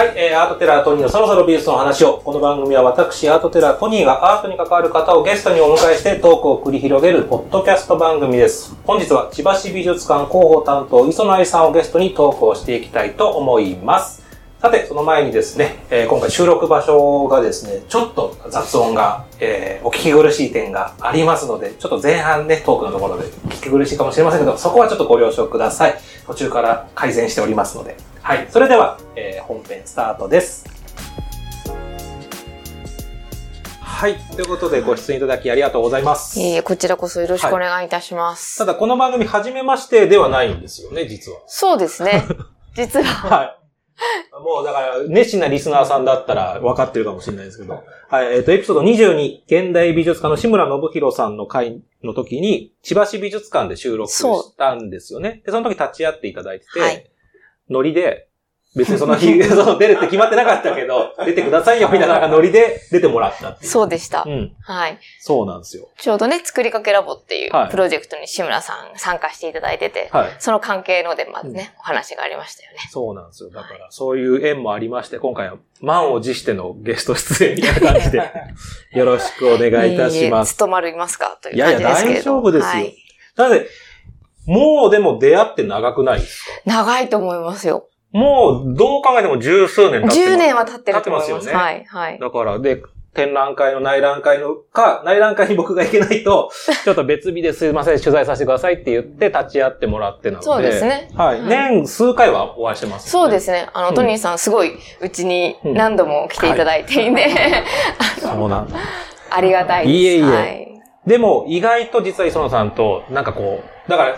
はい、えー、アートテラートニーのそろそろ美術の話を。この番組は私、アートテラートニーがアートに関わる方をゲストにお迎えしてトークを繰り広げるポッドキャスト番組です。本日は千葉市美術館広報担当、磯野愛さんをゲストにトークをしていきたいと思います。さて、その前にですね、えー今回収録場所がですね、ちょっと雑音が、えーお聞き苦しい点がありますので、ちょっと前半ね、トークのところで聞き苦しいかもしれませんけど、そこはちょっとご了承ください。途中から改善しておりますので。はい。それでは、えー本編スタートです。はい。ということで、ご出演いただきありがとうございます。いえいえ、こちらこそよろしくお願いいたします。ただ、この番組、初めましてではないんですよね、実は。そうですね。実は。はい。もうだから、熱心なリスナーさんだったら分かってるかもしれないですけど。はい。えっ、と、エピソード22、現代美術家の志村信弘さんの回の時に、千葉市美術館で収録したんですよね。で、その時立ち会っていただいてて、はいノリで、別にその日、その出るって決まってなかったけど、出てくださいよみたいななんかノリで出てもらった。そうでした。うん。はい。そうなんですよ。ちょうどね、作りかけラボっていうはいプロジェクトに志村さん参加していただいてて、はい。その関係のでまずね、お話がありましたよね。そうなんですよ。だから、そういう縁もありまして、今回は満を持してのゲスト出演みたいな感じで、よろしくお願いいたします。務まりますか？といういやいや、大感じですけれど。丈夫ですよ。はい。なので、もうでも出会って長くないですか？長いと思いますよ。もう、どう考えても十数年経ってます。10年は経ってると思います。経ってますよねはい、はい。だから、で、展覧会の内覧会のか、内覧会に僕が行けないと、ちょっと別日ですいません、取材させてくださいって言って立ち会ってもらってなので。そうですねはい。はい年数回はお会いしてます、そうですね。あの、うんトニーさんすごい、うちに何度も来ていただいていて、そうなんだ。ありがたいです。いえいえはい。でも、意外と実は磯野さんと、なんかこう、だから、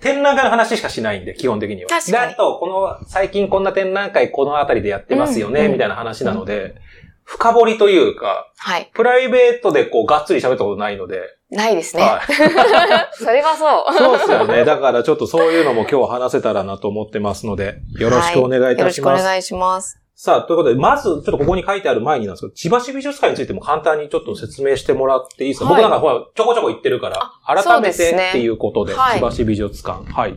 展覧会の話しかしないんで、基本的には。確かにであと、この、最近こんな展覧会この辺りでやってますよね、うんうんみたいな話なので、深掘りというか、はい。プライベートでこう、がっつり喋ったことないので、ないですね。はい。それはそう。そうですよね。だからちょっとそういうのも今日話せたらなと思ってますので、よろしくお願いいたします。はよろしくお願いします。さあ、ということで、まず、ちょっとここに書いてある前になんですけど、千葉市美術館についても簡単にちょっと説明してもらっていいですか、はい僕なんかほら、ちょこちょこ言ってるから、あ改めてっていうことで、はい千葉市美術館。はい。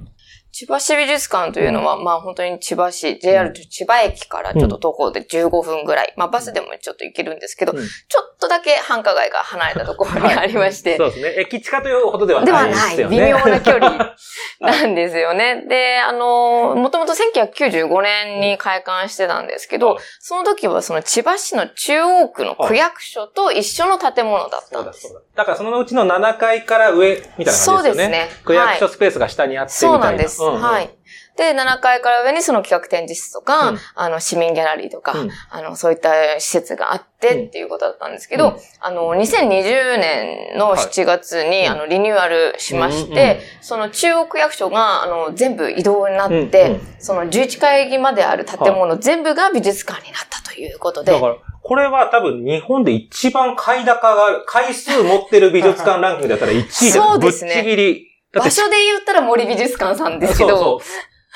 千葉市美術館というのは、まあ本当に千葉市、JR 千葉駅からちょっと徒歩で15分ぐらい、まあバスでもちょっと行けるんですけど、うんちょっとだけ繁華街が離れたところにありまして、そうですね。駅近というほどではではないでない、すよね。微妙な距離なんですよね。で、あの、もともと1995年に開館してたんですけど、はいその時はその千葉市の中央区の区役所と一緒の建物だったんです。そうだ。だからそのうちの7階から上みたいな感じですよね。そうですね。区役所スペースが下にあってみたいな。そうなんです。うんうん。はい。で、7階から上にその企画展示室とか、うん。あの、市民ギャラリーとか、うん。あの、そういった施設があってっていうことだったんですけど、うん。あの、2020年の7月に、はいあの、リニューアルしまして、その中央区役所が、あの、全部移動になって、その11階まである建物全部が美術館になったということで、だから、これは多分日本で一番買い高が回数持ってる美術館ランキングだったら1位でそうですねぶっちぎり。場所で言ったら森美術館さんですけど、そうそ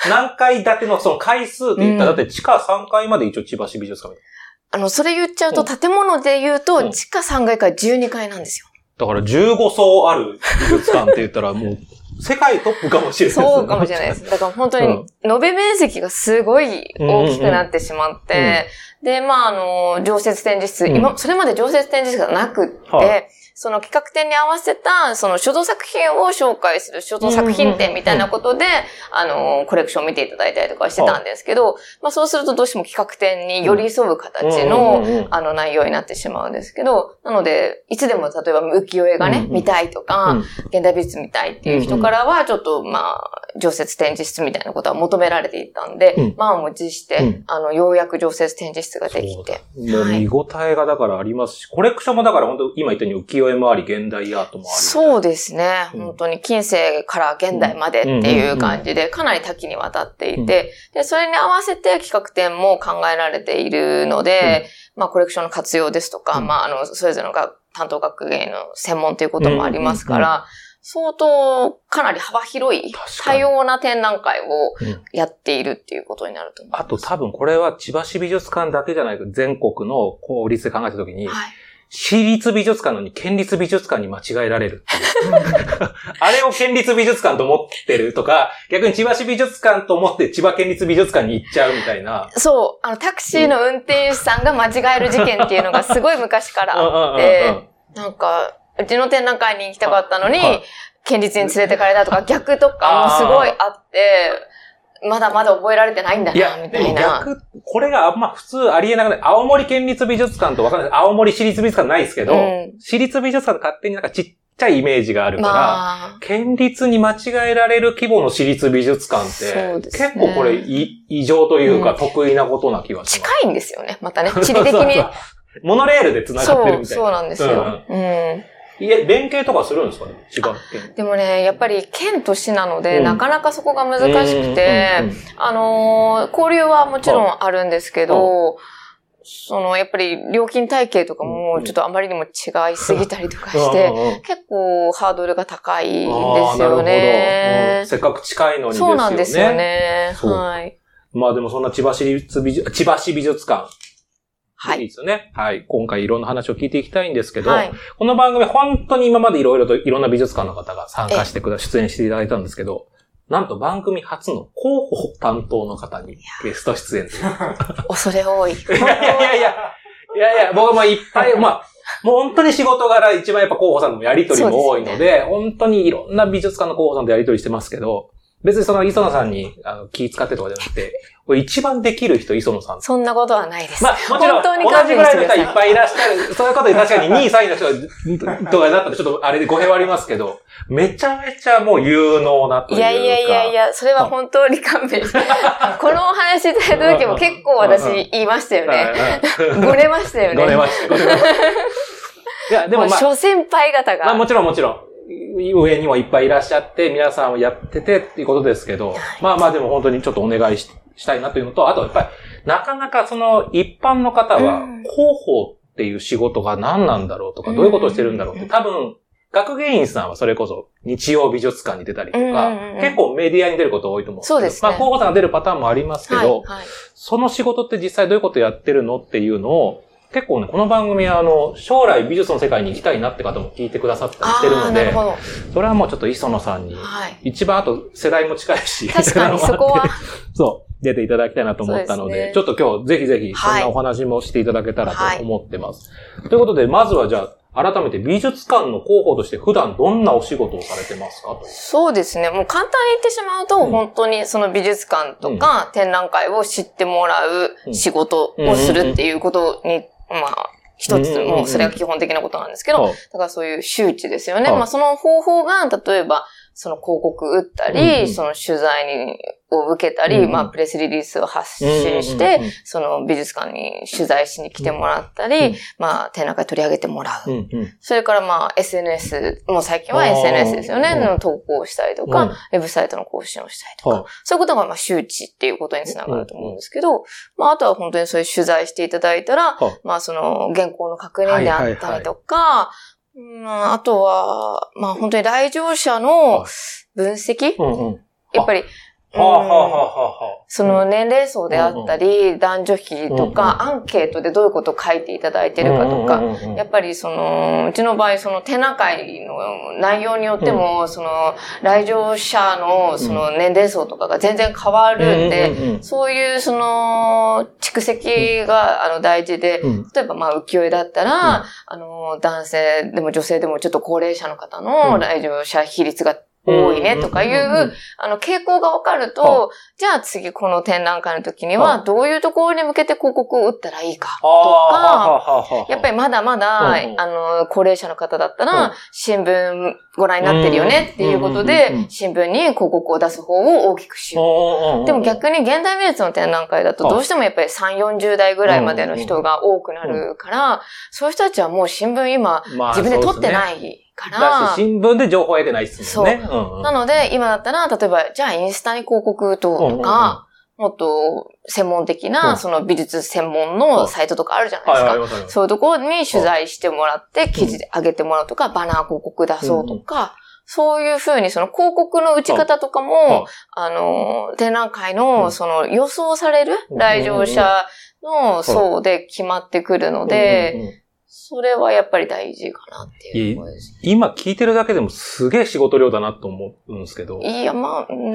う。何階建てのその回数って言ったら、うんだって地下3階まで一応千葉市美術館あの、それ言っちゃうと、うん建物で言うと、うん地下3階から12階なんですよ。な。だから15層ある美術館って言ったらもう、世界トップかもしれないですねそうかもしれないです。だから本当に、延べ面積がすごい大きくなってしまって、で、まあ、あの、常設展示室、うん。今、それまで常設展示室がなくって、はいその企画展に合わせた、その所蔵作品を紹介する所蔵作品展みたいなことで、あの、コレクションを見ていただいたりとかしてたんですけど、まあそうするとどうしても企画展に寄り添う形の、あの内容になってしまうんですけど、なので、いつでも例えば浮世絵がね、見たいとか、うん。現代美術見たいっていう人からは、ちょっと、まあ、常設展示室みたいなことは求められていたんで、うん。まあ、もう持して、うん。あの、ようやく常設展示室ができて。もう見応えがだからありますし、コレクションもだから本当今言ったように浮世絵もあり、現代アートもあり。そうですね。うん本当に近世から現代までっていう感じで、かなり多岐にわたっていて、で、それに合わせて企画展も考えられているので、まあ、コレクションの活用ですとか、うんまあ、あの、それぞれのが担当学芸の専門ということもありますかうんら、相当かなり幅広い多に様な展覧会をうんやっているっていうことになると思います。あと多分これは千葉市美術館だけじゃない全国の効率で考えたときに、はい。私立美術館なのに県立美術館に間違えられる。あれを県立美術館と思ってるとか、逆に千葉市美術館と思って千葉県立美術館に行っちゃうみたいな。そう、あの、タクシーの運転手さんが間違える事件っていうのがすごい昔からあって、なんか、うちの展覧会に行きたかったのに、はい県立に連れてかれたとか、逆とかもすごいあって、まだまだ覚えられてないんだな、、みでたいな。も逆、これがあんま普通ありえなくない。青森県立美術館とわかんない。青森市立美術館ないですけど、うん市立美術館勝手になんかちっちゃいイメージがあるから、まあ、県立に間違えられる規模の私立美術館って、ね結構これい異常というかうん得意なことな気がします。近いんですよね、またね。地理的に。そうそうそうモノレールで繋がってそう、るみたいな。そうなんですよ。うん。いえ、連携とかするんですかね？千葉県。でもね、やっぱり県と市なので、うんなかなかそこが難しくて、うんうんうんあのー交流はもちろんあるんですけど、その、やっぱり料金体系とかうんもちょっとあまりにも違いすぎたりとかして、うん結構ハードルが高いんですよどねうん。せっかく近いのにですよね。そうなんですよね。はい。まあでもそんな千葉市立美術、千葉市美術館。はいい。いですよね。はい。今回いろんな話を聞いていきたいんですけど、はい。この番組本当に今までいろいろといろんな美術館の方が参加してくだ、出演していただいたんですけど、なんと番組初の広報担当の方にゲスト出演という。恐れ多い。いやいやいや、いやいや、僕もいっぱい、まあ、もう本当に仕事柄一番やっぱ候補さんともやりとりも多いのそうで、本当にいろんな美術館の候補さんとやりとりしてますけど、別にその磯野さんにあの気使ってとかじゃなくて、これ一番できる人磯野さん。そんなことはないです。まあもちろん本当に同じぐらいの人い。はいっぱいいらっしゃる。そういうことで確かに 2位、3位の人がとかになったらちょっとあれで語弊はありますけど、めちゃめちゃもう有能なというか。いやいやいやいや、それは本当に勘弁して。このお話いただいた時も結構私言いましたよね。ごねましたよね。ごねました。いや、でもまあ、諸先輩方が。まあもちろんもちろん。上にもいっぱいいらっしゃって、皆さんをやっててっていうことですけど、まあまあでも本当にちょっとお願いししたいなというのと、あとやっぱり、なかなかその一般の方はうん、広報っていう仕事が何なんだろうとか、どういうことをしてるんだろうって、多分、学芸員さんはそれこそ日曜美術館に出たりとか結構メディアに出ること多いと思うんですけど、そうですね。まあ広報さんが出るパターンもありますけはいど、はい。その仕事って実際どういうことやってるのっていうのを、結構ね、この番組はあの、将来美術の世界に行きたいなって方も聞いてくださったりしてるので。それはもうちょっと磯野さんに、はい。一番あと世代も近いし、確かに そこは。そう、出ていただきたいなと思ったので、ですねちょっと今日ぜひぜひそんはいなお話もしていただけたらと思ってます。ということで、まずはじゃあ、改めて美術館の広報として普段どんなお仕事をされてますかとそうですね。もう簡単に言ってしまうと、うん本当にその美術館とか展覧会を知ってもらう仕事をするっていうことに、まあ、一つ、もうそれが基本的なことなんですけど、はいだからそういう周知ですよね。はいまあその方法が、例えば、その広告打ったり、うんうん。その取材にを受けたり、うんうん。まあプレスリリースを発信して、その美術館に取材しに来てもらったり、うんまあ展覧会取り上げてもらう。それからまあ SNS、もう最近は SNS ですよね、うんの投稿をしたりとか、うん。ウェブサイトの更新をしたりとか、はい。そういうことがまあ周知っていうことにつながると思うんですけど、まああとは本当にそういう取材していただいたら、はい。まあその原稿の確認であったりとか、うんあとは、まあ本当に来場者の分析、うんうん。やっぱり、はあはあははあ。その年齢層であったり、男女比とか、アンケートでどういうことを書いていただいてるかとか、うんうんうんうん。やっぱりその、うちの場合、その展覧会の内容によっても、その、来場者のその年齢層とかが全然変わるんで、うんうんうんそういうその、蓄積があの大事で、うん。例えばまあ浮世絵だったら、あの、男性でも女性でもちょっと高齢者の方うん。の来場者比率が多いねとかいう、あの、傾向がわかるはと、じゃあ次この展覧会の時にはは、どういうところに向けて広告を打ったらいいかとか、やっぱりまだまだ、あの、高齢者の方だったうん。ら、新聞ご覧になってるよねっていうことで、新聞に広告を出す方を大きくしよう。でも逆に現代美術の展覧会だとはいどうしてもやっぱり3、40代ぐらいまでの人が多くなるから、そういう人たちはもう新聞今まあ自分で撮っていないかだらし、、新聞で情報を得てないっすもんね。う。んうん。なので今だったら、例えばじゃあインスタに広告打とうとか、もっと専門的うん。なその美術専門のサイトとかあるじゃないですはい、あか。そういうところに取材してもらって、記事で上げてもらうとか、バナー広告出そうとか、そういうふうにその広告の打ち方とかはい。も、あの、展覧会うん。のその予想されるうん来場者の層で決まってくるので、うんうんうん、それはやっぱり大事かなっていうところです。今聞いてるだけでもすげえ仕事量だなと思うんですけど。いや、まあ、うん、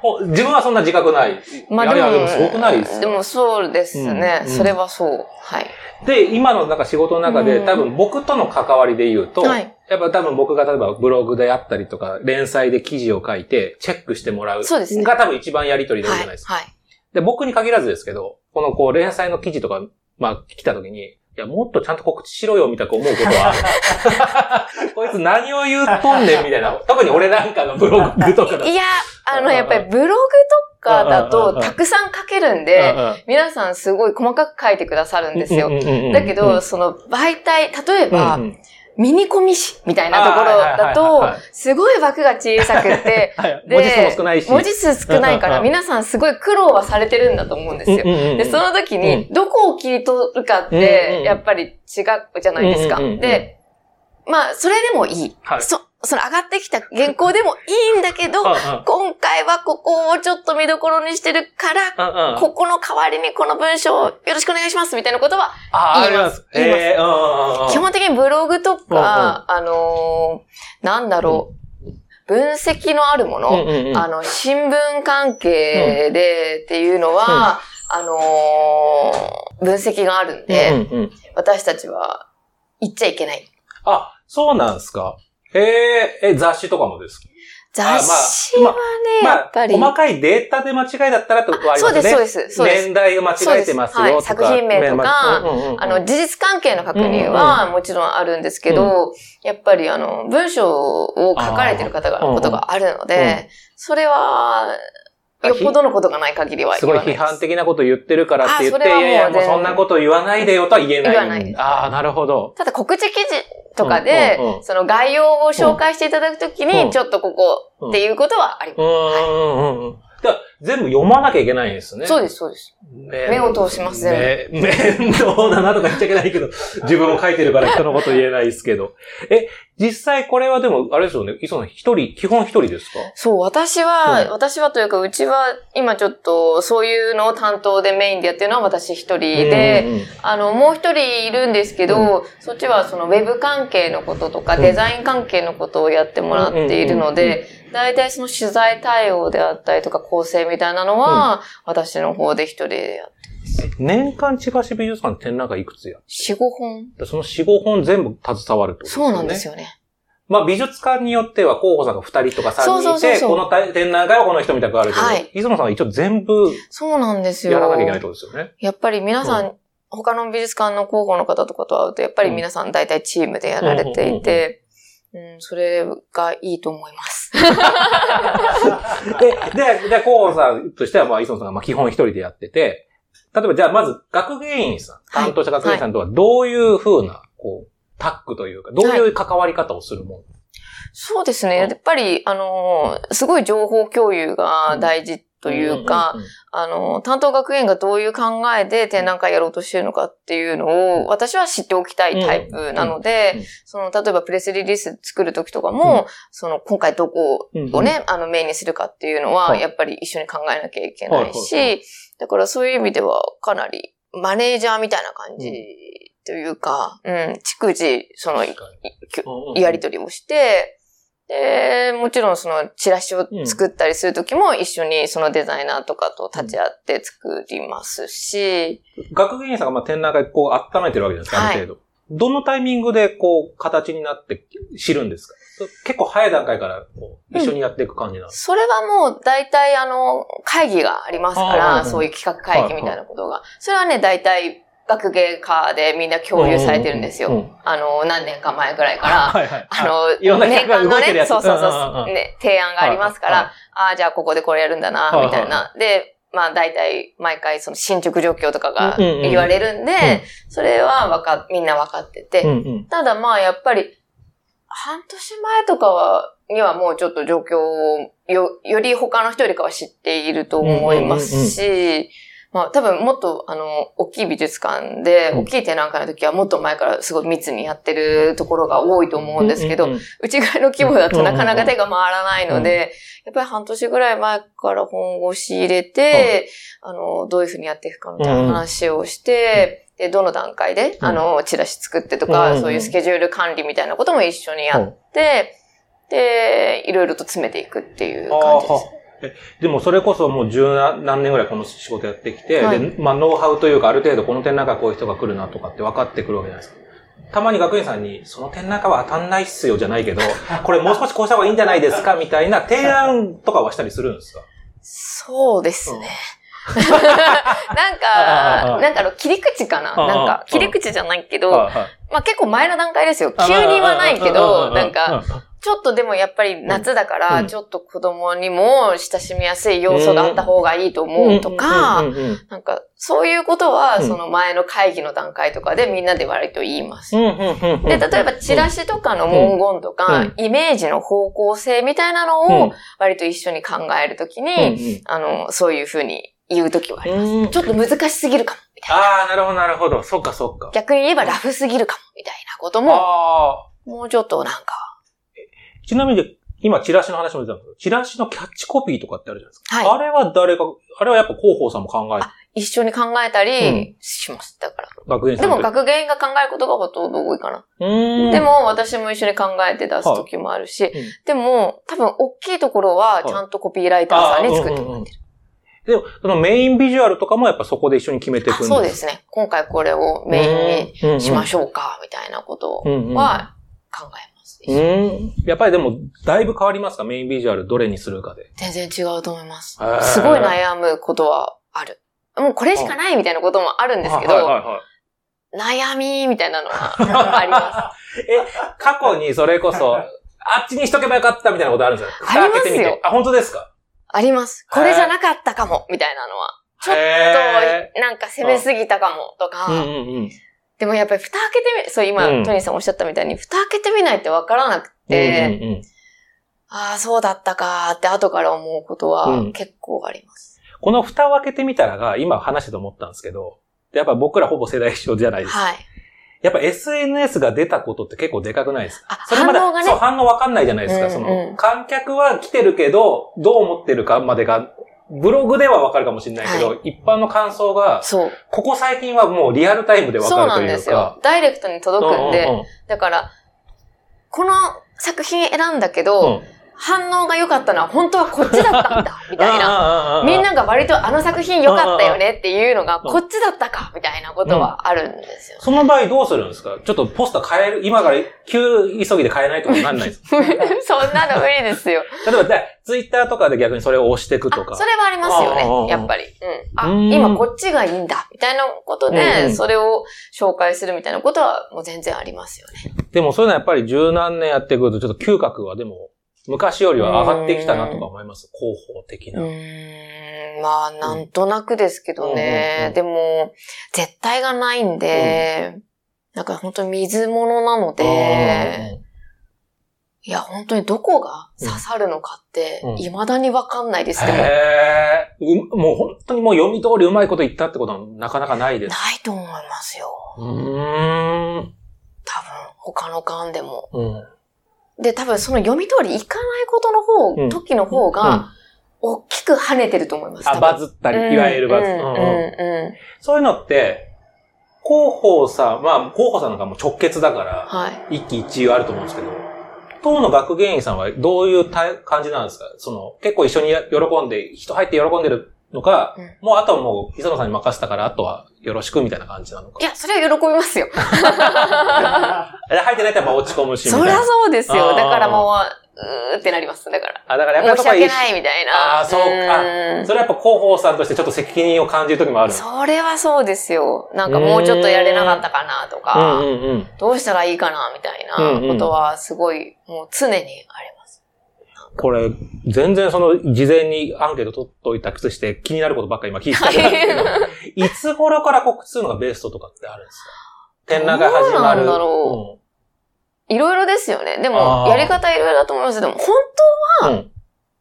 ほ 自分はそんな自覚ない。まあいやいやでもすごくないですでもそうですね。うんうんそれはそう。はい。で、今のなんか仕事の中で、うん多分僕との関わりで言うと、はいやっぱ多分僕が例えばブログであったりとか、連載で記事を書いて、チェックしてもらう。そうですねが多分一番やりとりでいいじゃないですか。はい。で、僕に限らずですけど、このこう連載の記事とか、まあ来た時に、いや、もっとちゃんと告知しろよ、みたいな思うことは、こいつ何を言うとんねん、みたいな。特に俺なんかのブログとかだいや、あの、うんやっぱりブログとかだと、たくさん書けるんで、皆さんすごい細かく書いてくださるんですよ。だけど、、その媒体、例えば、うんうんミニコミ誌みたいなところだとはい、すごい枠が小さくて、文字数も少ないし。文字数少ないから皆さんすごい苦労はされてるんだと思うんですよ。でで、その時に、どこを切り取るかって、やっぱり違うじゃないですか。で、まあ、それでもいい。はい。そ、その上がってきた原稿でもいいんだけど、うんうん。今回はここをちょっと見どころにしてるから、うんうん。ここの代わりにこの文章をよろしくお願いしますみたいなことは、あありま言います。す。言います。ええうんうんうんうん。基本的にブログとか、あのーなんだろう、分析のあるもの、うんうんうん。あの、新聞関係でっていうのは、あのー分析があるんで、うんうんうん。私たちは言っちゃいけない。あ、そうなんですか。えええ、雑誌とかもですか？雑誌はね、まあやっぱり。細かいデータで間違いだったらとはありますね。そうです、そうです、そうです。年代が間違えてますよはい。作品名とかうんうんうん。あの、事実関係の確認はもちろんあるんですけど、やっぱりあの、文章を書かれてる方が、ことがあるので、うんうん。それは、よっぽどのことがない限りはすごい。批判的なこと言ってるからって言って、いやいや、もうそんなこと言わないでよとは言えない。言わないああ、なるほど。ただ告知記事とかで、うんうんうんその概要を紹介していただくときうんに、ちょっとここっていうことはあります。うんうんうんうん。だから全部読まなきゃいけないんですね。でそうです、そうです。目を通します全部。面倒だなとか言っちゃいけないけど、自分も書いてるから人のこと言えないですけど。え、実際これはでも、あれですよね、磯野さん一人、基本一人ですか？そう、私は、うん私はというか、うちは今ちょっと、そういうのを担当でメインでやってるのは私一人で、うんうんあの、もう一人いるんですけど、そっちはそのウェブ関係のこととか、うんデザイン関係のことをやってもらっているのうんうんうんで、大体その取材対応であったりとか構成みたいなのは、私の方で一人でやって、年間千葉市美術館展覧会いくつや4、5本。その4、5本全部携わるってことですよね。そうなんですよね。まあ美術館によっては候補さんが2人とか3人いて、この展覧会はこの人みたくあるけど、はい磯野さんは一応全部そうなんですよ。やらなきゃいけないってことですよね。やっぱり皆さん、う他の美術館の広報の方とかと会うと、やっぱり皆さん大体チームでやられていて、うん、それがいいと思います。で、で、で、候補さんとしては、まあ、磯野さんがまあ基本一人でやってて、例えばじゃあまず学芸員さん、はい担当した学芸員さんとはどういう風な、こう、タッグというか、どういう関わり方をするもん、そうですね。やっぱり、あのー、すごい情報共有が大事というか、あのー、担当学園がどういう考えで展覧会やろうとしてるのかっていうのを、私は知っておきたいタイプなのうん。でうん、その、例えばプレスリリース作るときとかも、うん。その、今回どこをね、あの、メインにするかっていうのは、はい。やっぱり一緒に考えなきゃいけないし、だからそういう意味では、かなり、マネージャーみたいな感じというか、うん、逐次、その、やりとりをして、で、もちろんそのチラシを作ったりするときも一緒にそのデザイナーとかと立ち会って作りますし、学芸員さんがまあ展覧会こう温めてるわけじゃないですか、はい。ある程度。どのタイミングでこう形になって知るんですか？結構早い段階からこう一緒にやっていく感じなんですそれはもう大体あの会議がありますかあら、ー。そういう企画会議みたいなことが。それはね、大体学芸科でみんな共有されてるんですよ。うんうんあの、何年か前ぐらいから。はいはい。あの、いろんな企画が動いてるやつ。そうそううんうん。そうう、んね、提案がありますかはいら、ああ、じゃあここでこれやるんだなはい、みたいな。で、まあ大体毎回その進捗状況とかがうんうんうん。言われるんで、ん。それはわか、みんなわかってて、うんうん。ただまあやっぱり、半年前とかは、にはもうちょっと状況をよ、より他の人よりかは知っていると思いますし、まあ多分もっとあの、大きい美術館で、うん。大きい展覧会の時はもっと前からすごい密にやってるところが多いと思うんですけど、うちぐらいの規模だとなかなか手が回らないので、やっぱり半年ぐらい前から本腰入れて、あの、どういうふうにやっていくかみたいな話をして、で、どの段階で、うん。あの、チラシ作ってとか、うんそういうスケジュール管理みたいなことも一緒にやって、で、いろいろと詰めていくっていう感じです。えでもそれこそもう十何年ぐらいこの仕事やってきて、はい。で、まあノウハウというかある程度この展覧会こういう人が来るなとかって分かってくるわけじゃないですか。たまに学園さんに、その展覧会は当たんないっすよじゃないけど、これもう少しこうした方がいいんじゃないですかみたいな提案とかはしたりするんですか？そうですね。なんああか、なんかあの、切り口かな？なんか、切り口じゃないけど、まあ結構前の段階ですよ。急にはないけど、なんか、、ちょっとでもやっぱり夏だかうら、んちょっと子供にも親しみやすい要素があった方がいいと思うとかなんか、そういうことは、うんその前の会議の段階とかでみんなで割と言います。で、例えばチラシとかの文言とか、うんイメージの方向性みたいなのうんを割と一緒に考えるときに、うんあの、そういうふうに言うときはあります。うんちょっと難しすぎるかも、みたいな。ああ、なるほど、なるほど。そっか、そっか。逆に言えばラフすぎるかも、みたいなことも。もうちょっとなんか、ちなみに、今、チラシの話も出たんですけど、チラシのキャッチコピーとかってあるじゃないですか。はいあれは誰か、あれはやっぱ広報さんも考えて、一緒に考えたうりします。だから。学園さんとでも学芸員が考えることがほとんど多いかな。で、も私も一緒に考えて出す時もあるし、うんでも多分大きいところはちゃんとコピーライターさんに作ってもらってる。でも、そのメインビジュアルとかもやっぱそこで一緒に決めていくんですあそうですね。今回これをメインにしまししょうか、みたいなことうんうんは考えます。うーん。やっぱりでも、だいぶ変わりますか？メインビジュアルどれにするかで。全然違うと思います。すごい悩むことはある。もうこれしかないみたいなこともあるんですけど、はいはいはい悩みみたいなのは あります。え、過去にそれこそ、あっちにしとけばよかったみたいなことあるんですよ。ありますよ蓋開けてみて。あ、本当ですか？あります。これじゃなかったかも、みたいなのは。ちょっへと、なんか攻めすぎたかも、とか。ーうんうんうん。でもやっぱり蓋開けてみ、そう今、うんトニーさんおっしゃったみたいに、蓋開けてみないってわからなくて、うんうんうんああ、そうだったかーって後から思うことはうん結構あります。この蓋を開けてみたらが、今話してて思ったんですけど、やっぱ僕らほぼ世代一緒じゃないですか。はい。やっぱ SNS が出たことって結構でかくないですか？あ、それまで、反応がねそう、反応わかんないじゃないですか。うんそうんの、観客は来てるけど、どう思ってるかまでが、ブログではわかるかもしれないけど、は一般の感想が、そう。ここ最近はもうリアルタイムでわかそうるというか。なんですよ。ダイレクトに届くんで、うんうんうんだから、この作品選んだけど、うん反応が良かったのは本当はこっちだったんだ、みたいな。なみんなが割とあの作品良かったよねっていうのが、うんこっちだったか、みたいなことはあるんですよ。その場合どうするんですか？ちょっとポスター変える、今から急急ぎで変えないとかなんないですかそんなの無理ですよ。例えば、じゃあツイッターとかで逆にそれを押していくとあ、か。それはありますよね、やっぱり。うん。あ、うん今こっちがいいんだ、みたいなことうんうで、んそれを紹介するみたいなことはもう全然ありますよね。でもそういうのはやっぱり十何年やってくると、ちょっと嗅覚はでも、昔よりは上がってきたなとか思います。広報的な。まあ、なんとなくですけどうんうんうね。んでも、絶対がないんで、なんか本当に水物なので、いや、本当にどこが刺さるのかってうん、未だにわかんないです。でも、へーうもう本当にもう読み通りうまいこと言ったってことはなかなかないです。ないと思いますよ。うーん。多分、他の間でも。うん。で、多分その読み通りいかないことの方、うん時の方うんが、大きく跳ねてると思います。あ、バズったり、いわゆるバズ。うん、うん、うんうんうん。そういうのって、広報さん、まあ、広報さんなんかもう直結だから、はい。一喜一憂あると思うんですけど、当の学芸員さんはどういうた感じなんですか？その、結構一緒に喜んで、人入って喜んでるのか、うんもうあとはもう、磯野さんに任せたから、あとはよろしくみたいな感じなのか。いや、それは喜びますよ。え入ってないとやっぱ落ち込むし、みたいな。そりゃそうですよ。だからもう、うーってなります。だから。あ、だからやっぱり申し訳ないみたいな。あーそうかんそれはやっぱ広報さんとしてちょっと責任を感じる時もある。それはそうですよ。なんかもうちょっとやれなかったかなとうんか、うんうん。どうしたらいいかなみたいなことはすごい、もう常にあります。これ、全然その、事前にアンケート取っといたくとして気になることばっかり今聞いてたんですけど、いつ頃から告知するのがベストとかってあるんですか？展覧会始まる。なんだろいろいろですよね。であも、ーやり方いろいろだと思います。でも、本うん。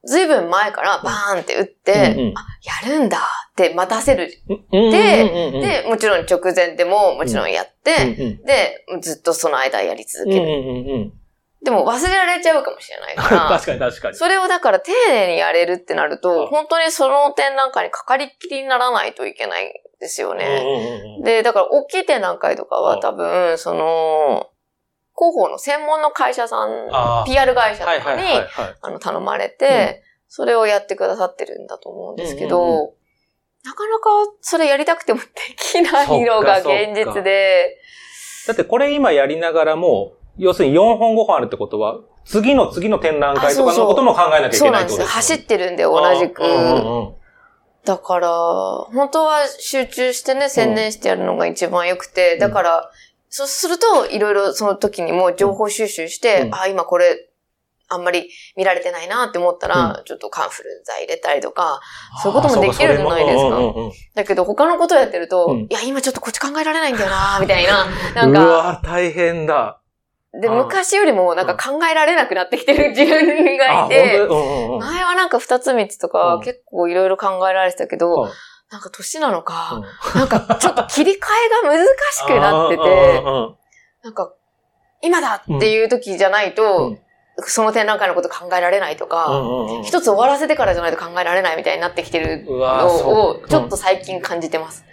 当、ずいぶん前からバーンって打って、うんうんあ、やるんだっって待たせる。で、で、もちろん直前でももちろんやって、うんうんで、ずっとその間やり続ける。でも忘れられちゃうかもしれないから。確かに確かに。それをだから丁寧にやれるってなるうんと、本当にその展覧会にかかりっきりにならないといけないですよね。で、だから大きい展覧会とかうんは多分、その、広報の専門の会社さん、PR 会社とかに。あの、頼まれて、それをやってくださってるんだと思うんですけど、なかなかそれやりたくてもできないのが現実で、だってこれ今やりながらも、要するに4本5本あるってことは、次の次の展覧会とかのことも考えなきゃいけそうないんですよ。なってことです走ってるんで、同じく。うんうんうんだから、本当は集中してね、専念してやるのが一番良くて、だから、そうすると、いろいろその時にも情報収集して、うんあ、今これ、あんまり見られてないなって思ったら、ちょっとカンフル剤入れたりとか、そういうこともできるじゃないですかうんうんうんだけど他のことやってると、うんいや、今ちょっとこっち考えられないんだよなみたいな。なうんか、わ大変だ。で、昔よりもなんか考えられなくなってきてる 自分があ、いて、前はなんか二つ三つとかうん。結構いろいろ考えられてたけど、はいなんか年なのか、うん。なんかちょっと切り替えが難しくなって うんて、なんか、今だっていう時じゃないと、うん。その展覧会のこと考えられないとか、一つ終わらせてからじゃないと考えられないみたいになってきてるのを、ちょっと最近感じてます。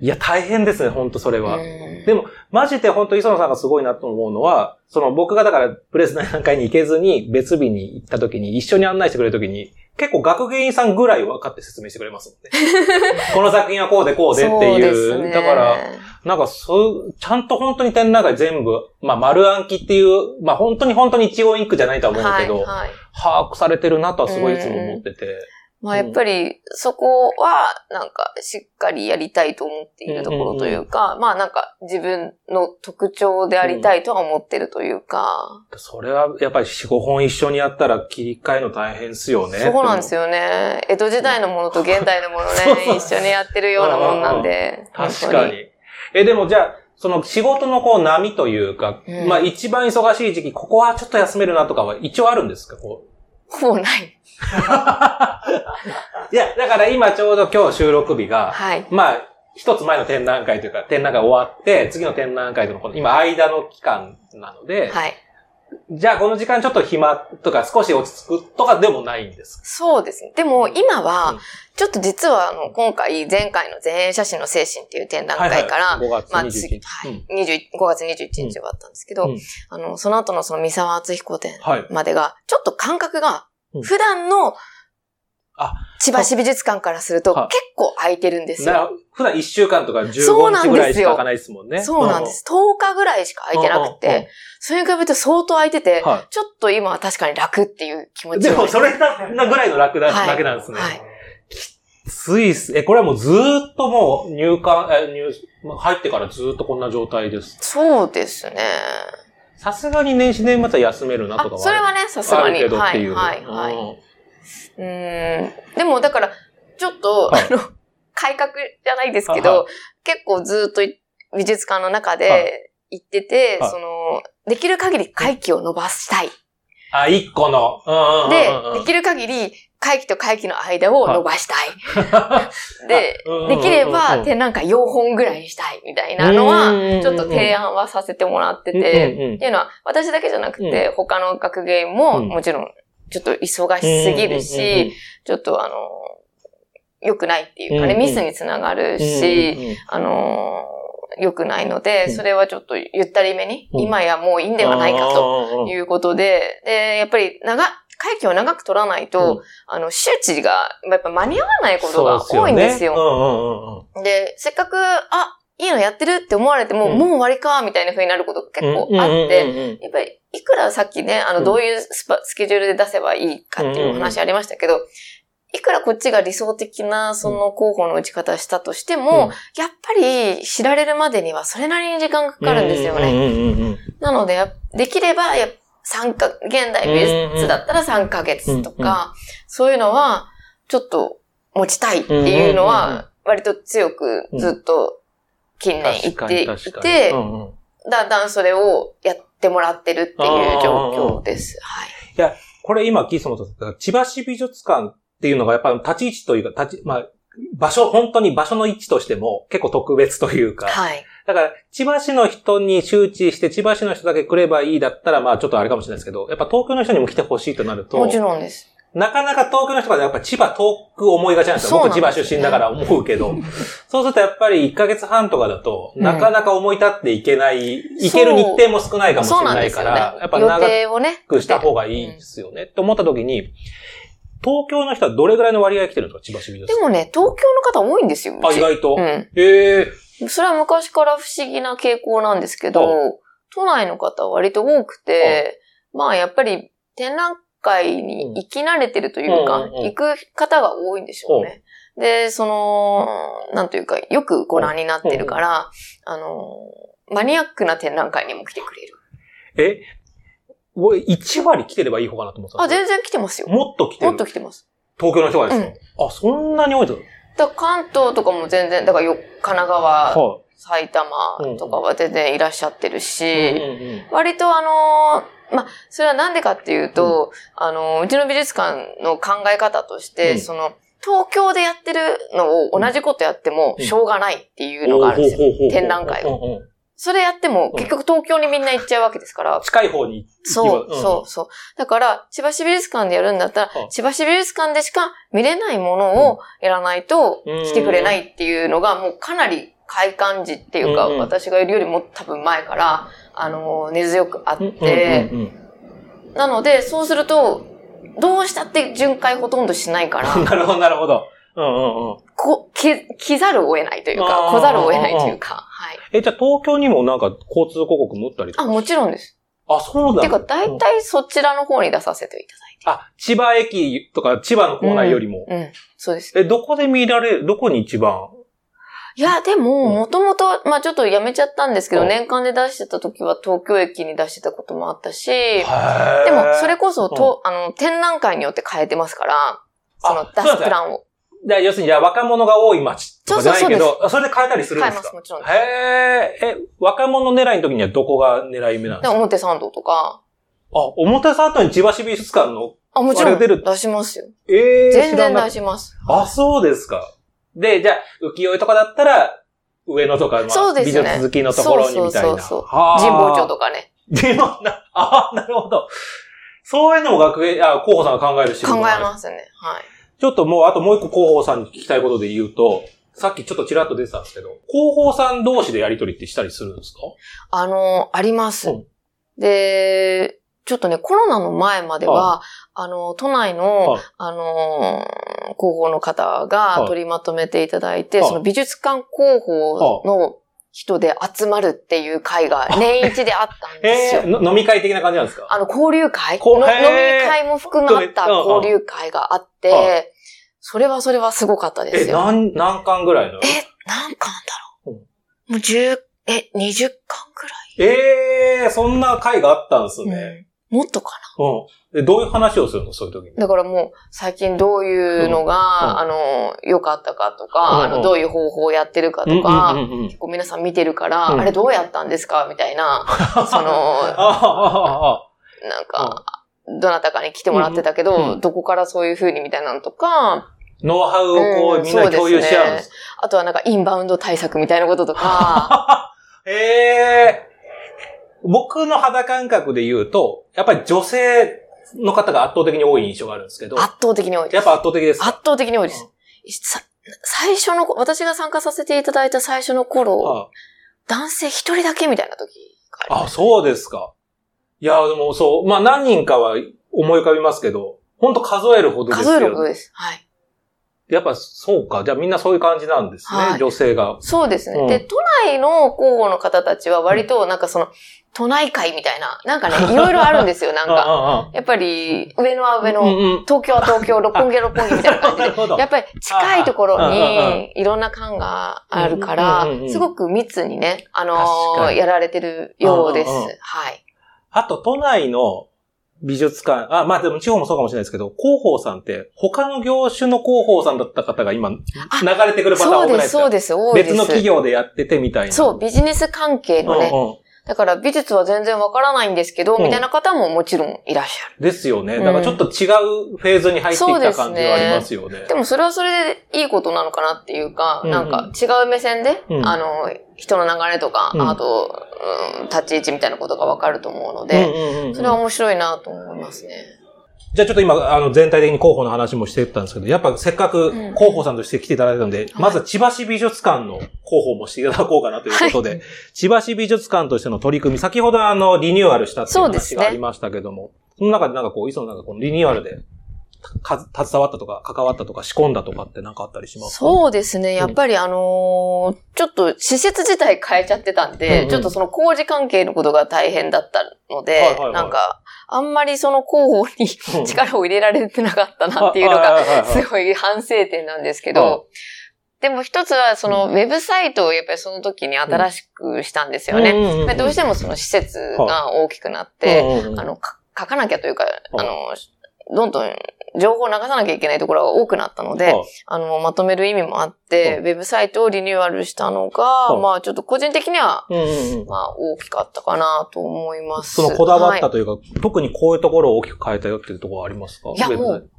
いや、大変ですね、本当それは。うんでも、マジで本当磯野さんがすごいなと思うのは、その僕がだからプレス内覧会に行けずに別日に行った時に一緒に案内してくれる時に、結構学芸員さんぐらい分かって説明してくれますもんね。この作品はこうでこうでっていう。ですねだから、なんかそう、ちゃんと本当に展覧会全部、まあ丸暗記っていう、まあ本当に本当に一応インクじゃないとは思うんだけど、はい、はい。把握されてるなとはすごいいつも思ってて。まあやっぱり、そこは、なんか、しっかりやりたいと思っているところというか、まあなんか、自分の特徴でありたいとは思ってるというか、それはやっぱり4、5本一緒にやったら切り替えの大変っすよね。そうなんですよ。よね。江戸時代のものと現代のもの そうそうね、一緒にやってるようなもんなんで。確かに。え、でもじゃあ、その仕事のこう波というか、うんまあ一番忙しい時期、ここはちょっと休めるなとかは一応あるんですか？こほぼない。ういや、だから今ちょうど今日収録日が、はい。まあ、一つ前の展覧会というか、展覧会終わって、次の展覧会とのこの、今間の期間なので、はい。じゃあこの時間ちょっと暇とか少し落ち着くとかでもないんですか？そうですね。でも今うんは、ちょっと実はあの、今回、前回の前衛写真の精神っていう展覧会から、5月まあ、21次、日。はいうん21 5月21日終わったんですけど、うんあの、その後のその三沢敦彦展はい。までが、ちょっと感覚がうん、普段のあ、千葉市美術館からするとはい結構空いてるんですよ。な普段1週間とかそうな15日ぐらいしか開かないですもんね。そうなんです。10日ぐらいしか空いてなくて、それに比べると相当空いてて、はちょっと今は確かに楽っていう気持い。ちがでも、それなぐらいの楽だ、はいだけなんですね。はい。スイス、え、これはもうずーっともう入館、え、入、まあ入ってからずーっとこんな状態です。そうですね。さすがに年始年末は休めるなとかあ、はそれはね、さすあるがに。はい、けどっていう。はい、はい。うんうーん。でも、だから、ちょっと、はいあの、改革じゃないですけど、はいは結構ずっとい美術館の中はで行ってて、はいその、できる限り会期を伸ばしたい。あ、一個の。でうん、できる限り会期と会期の間を伸ばしたい。で、できれば展覧会4本ぐらいにしたいみたいなのはちょっと提案はさせてもらってて、うんっていうのは、私だけじゃなくて、他の学芸員もうん。もちろん、ちょっと忙しすぎるし、ちょっとあの、良くないっていうかね、ミスにつながるし、あの、良くないので、うん。それはちょっとゆったりめに、うん。今やもういいんではないかとということで、で、やっぱり長、会期を長く取らないと、うん。あの、周知が、やっぱ間に合わないことが多いんですよ。うんうんうんうん。で、せっかく、あ、いいのやってるって思われても、うん。もう終わりか、みたいな風になることが結構あっうんて、うんうん。うんやっぱり、いくらさっきね、あの、うん。どういうスパスケジュールで出せばいいかっていうお話ありましたけど、いくらこっちが理想的な、その候補の打ち方したとしても、やっぱり知られるまでにはそれなりに時間がかかるんですよね。うんうんうんうんなので、やできれば、や3か、現代美術だったら3ヶ月とか、そういうのは、ちょっと持ちたいっていうのは、割と強くずっと近年言っていてだんだんそれをやってもらってるっていう状況です。はい。これ今、キースもと千葉市美術館っていうのがやっぱり立ち位置というか、立ち、まあ、場所、本当に場所の位置としても結構特別というか。はい。だから、千葉市の人に周知して、千葉市の人だけ来ればいいだったら、まあちょっとあれかもしれないですけど、やっぱ東京の人にも来てほしいとなると、もちろんです。なかなか東京の人がやっぱ千葉遠く思いがちなんですよ。すよ僕千葉出身だから思うけど。そうするとやっぱり1ヶ月半とかだと、うんなかなか思い立っていけない、行ける日程も少ないかもしれないから、ね。やっぱ予長。くした方がいいですよね。と思った時に、東京の人はどれぐらいの割合来てるんですか千葉市美術でもね、東京の方多いんですよ。うあ、ち意外と。うん。へえ。それは昔から不思議な傾向なんですけどは、都内の方は割と多くて、まあやっぱり展覧会に行き慣れてるというか、行く方が多いんでしょうね。で、その、なんというか、よくご覧になってるから、あの、マニアックな展覧会にも来てくれる。え俺、1割来てればいい方かなと思ってたあ、全然来てますよ。よもっと来てる。もっと来てます。東京の人がですか、あ、そんなに多いんだ関東とかも全然、だからよ神奈川、かは埼玉とかは全然いらっしゃってるい。し、うんうんうん割とあのーまあ、それはなんでかっていうと、あのーうちの美術館の考え方として、うん。その、東京でやってるのを同じことやってもうん。しょうがないっていうのがあるんですよ。展覧会をうんうんそれやっても結局東京にみんな行っちゃうわけですから。近い方に行そう、うん。そう、そう。だから、千葉市美術館でやるんだったうんら、千葉市美術館でしか見れないものをやらないとうん。来てくれないっていうのが、もうかなり開館時っていうか、私がいるよりも多分前から、あのー、根強くあっうんて、なので、そうすると、どうしたって巡回ほとんどしないかうんら、なるほど、なるほど。うんうんうん。こ、来、来ざるを得ないというあか、ー。来ざるを得ないというか、はい。え、じゃあ東京にもなんか交通広告も打ったりとあ、かもちろんです。あ、そうだ。てか、大体そちらの方に出させていたあ、千葉駅とか千葉の構内よりも。だいて。うん、そうです。え、どこで見られるどこに一番？いや、でも、うんもともと、まあちょっとやめちゃったんですけど、うん年間で出してた時は東京駅に出してたこともあったし、へでも、それこそ、うんと、あの、展覧会によって変えてますから、そのあ出すプランを。で要するに、じゃあ若者が多い街とかじゃないけど、それで変えたりするん変えます、ですかもちろんです。へえ、え、若者狙いの時にはどこが狙い目なんでか？です表参道とか、あ、表参道に千葉市美術館の、あ、もちろん出る出しますよ。ええ全然出します。あ、そうですか。で、じゃあ、浮世絵とかだったら、上野とか、まあ、そうですね美術好きのところにみたいな。そうそうそう神保町とかね。神保な、あなるほど。そういうのも学園、あ、候補さんが考える仕事考えますね。はい。ちょっともう、あともう一個広報さんに聞きたいことで言うと、さっきちょっとちらっと出てたんですけど、広報さん同士でやりとりってしたりするんですか？あの、あります。うん。で、ちょっとね、コロナの前までは、あの、都内の、はい。あの、広報の方が取りまとめていただいて、はい。その美術館広報の人で集まるっていう会が年一であったんですよ。え飲み会的な感じなんですか？あの、交流会。こうの飲み会も含まった交流会があっはて、それはそれはすごかったですえ、よ。何、何巻ぐらいの？え、何巻だろう？もう10、え、20巻くええー、そんな会があったんですらい、ね。うん。もっとかな。うん。で、どういう話をするの？そういう時に。だからもう、最近どういうのが、うん。あの、良かったかとか、あの、どういう方法をやってるかとか、結構皆さん見てるから、うん。あれどうやったんですか？みたいな、その、なんか、どなたかに来てもらってたけど、どこからそういう風にみたいなのとか、ノウハウをこう、うんみんなで共有し合うんです。あとはなんかインバウンド対策みたいなこととか、ええ僕の肌感覚で言うと、やっぱり女性の方が圧倒的に多い印象があるんですけど、圧倒的に多いです。やっぱ圧倒的ですか？圧倒的に多いです。さ最初の、私が参加させていただいた最初の頃、あ男性一人だけみたいな時がありあ、そうですか。いや、でもそう、まあ何人かは思い浮かびますけど、本当数えるほどですよ数えることです。はい。やっぱそうか。じゃあみんなそういう感じなんですね、はい女性が。そうですね。うんで、都内の広報の方たちは割となんかその、都内会みたいな、なんかね、いろいろあるんですよ、なんか。あやっぱり、上野は上あ、の、うんうん。東京は東京、六本木は六本木みたいな感じで。やっぱり近いところにいろんな感があるからすごく密にね、あのやられてるようです。はい。あと、都内の美術館、あ、まあでも地方もそうかもしれないですけど、広報さんって、他の業種の広報さんだった方が今、流れてくるパターンそうです、多くないですか？そうです、多いです。別の企業でやっててみたいな。そう、ビジネス関係のね、うんうんだから美術は全然わからないんですけど、うんみたいな方ももちろんいらっしゃる。ですよね。だからちょっと違うフェーズに入ってきた感じはありますよね。でもそれはそれでいいことなのかなっていうか、うんなんか違う目線で、うんあの、人の流れとか、うんあと、うん、立ち位置みたいなことがわかると思うので、それは面白いなと思いますね。じゃあちょっと今、あの、全体的に広報の話もしてたんですけど、やっぱせっかくうん広報さんとして来ていただいたので、まずは千葉市美術館の広報もしていただこうかなということで、千葉市美術館としての取り組み、先ほどあの、リニューアルしたってい。う話がありましたけども、その中でなんかこう、磯のなんかこのリニューアルで、か携わったとか、関わったとか、仕込んだとかってなんかあったりします？かそうですね。やっぱりあのーちょっと施設自体変えちゃってたんで、うんうん。ちょっとその工事関係のことが大変だったので、はいはいはい。なんか、あんまりその広報にうん。力を入れられてなかったなっていうのが、すごい反省点なんですけはい。ど、でも一つはそのウェブサイトをやっぱりその時に新しくしたんですよね。どうしてもその施設が大きくなって、あの、か書かなきゃというか、あの、どんどん情報を流さなきゃいけないところが多くなったので、はい。あの、まとめる意味もあって、うんウェブサイトをリニューアルしたのが、うんまあちょっと個人的には、まあ大きかったかなと思います。そのこだわったはというか、特にこういうところを大きく変えたよっていうところはありますか？い。や、もう、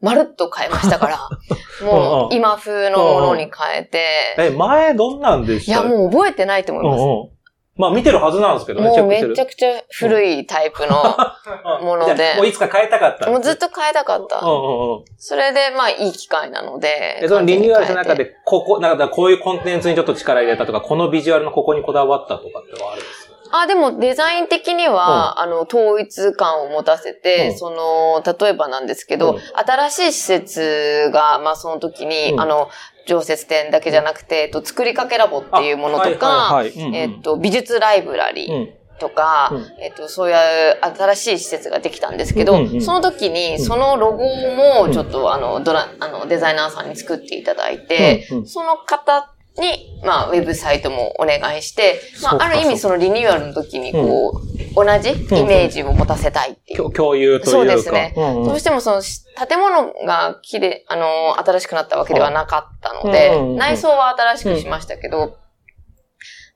まるっと変えましたから、もう今風のものに変えて、え、前どんなんでした？いや、もう覚えてないと思います。まあ見てるはずなんですけどね、もうめ。ちゃくちゃ古いタイプの、もので もういつか変えたかった。もうずっと変えたかった。うんうんうん。それで、まあいい機会なので。え、そのリニューアルした中で、ここ、なんかこういうコンテンツにちょっと力入れたとか、このビジュアルのここにこだわったとかってのはあるんですか？あ、でもデザイン的には、あの、統一感を持たせて、うん。その、例えばなんですけど、うん。新しい施設が、まあその時に、うん。あの、常設展だけじゃなくて、えっと、作りかけラボっていうものとか、えっと、美術ライブラリーうん。とか、うん。えっと、そういう新しい施設ができたんですけど、うんうんその時に、そのロゴも、ちょっと、あの、ドラ、あの、デザイナーさんに作っていただいて、うんうん。その方に、まあ、ウェブサイトもお願いして、まあ、ある意味そのリニューアルの時に、こう、同じイメージを持たせたいっていう。共共有というか。そうですね。うんうん。どうしてもそのし建物が綺麗、あの、新しくなったわけではなかったので、うんうんうん内装は新しくしましたけど、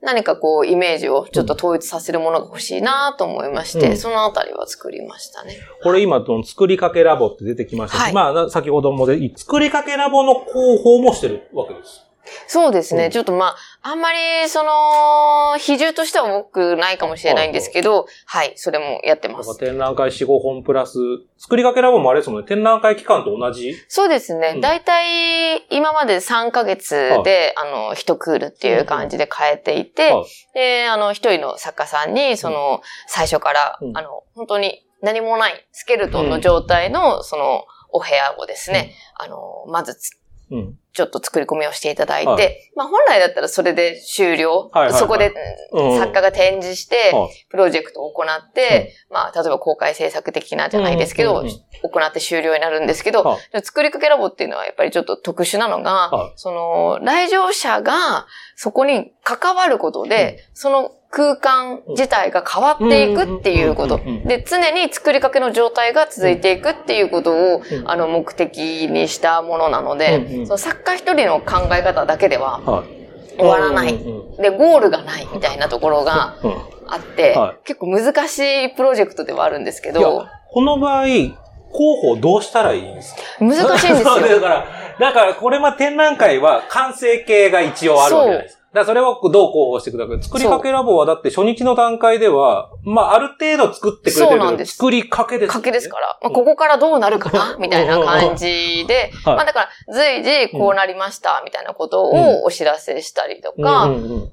何かこう、イメージをちょっと統一させるものが欲しいなと思いまして、うん。そのあたりは作りましたね。これ今、作りかけラボって出てきましたしはい。まあな、先ほどもで、作りかけラボの広報もしてるわけです。そうですね。うん。ちょっとまあ、あんまり、その、比重としては多くないかもしれないんですけど、はい、それもやってます。展覧会4、5本プラス、作りかけラボもあれですもんね、展覧会期間と同じ？そうですね。うん。だいたい今まで3ヶ月で、あの、一クールっていう感じで変えていて、はい。で、あの、一人の作家さんに、その、最初から、うん。あの、本当に何もないスケルトンの状態の、その、お部屋をですね、あの、まずつうん。ちょっと作り込みをしていただいて、はい。まあ本来だったらそれで終了。はいはいはい。そこでうん。作家が展示して、はい。プロジェクトを行って、まあ例えば公開制作的なじゃないですけど、うんうんうん行って終了になるんですけど、作りかけラボっていうのはやっぱりちょっと特殊なのが、はいその来場者がそこに関わることで、その空間自体が変わっていくっていうこと。で、常に作りかけの状態が続いていくっていうことを、うんあの、目的にしたものなので、その作家一人の考え方だけでははい。終わらない。で、ゴールがないみたいなところがうんあって、は結構難しいプロジェクトではあるんですけいどや、、この場合、広報どうしたらいいんですか？難しいんですそうだよ。から、だからこれま展覧会は完成形が一応あるわけじゃないですか。だからそれをどう広報していくだけ。作りかけラボはだって初日の段階では、まあある程度作ってくれてるです。作りかけです、賭けですから、まあ、ここからどうなるかなみたいな感じで、はいまあだから随時こうなりましたみたいなことうんをお知らせしたりとか、うん。うん。うん。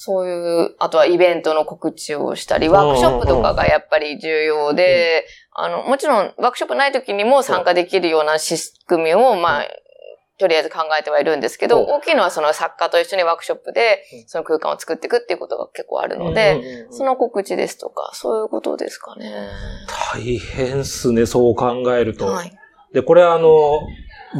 そういう、あとはイベントの告知をしたり、ワークショップとかがやっぱり重要で、あの、もちろんワークショップない時にも参加できるような仕組みを、まあ、とりあえず考えてはいるんですけど、うん大きいのはその作家と一緒にワークショップでうん、その空間を作っていくっていうことが結構あるので、その告知ですとか、そういうことですかね。大変っすね、そう考えると。はい。で、これあの、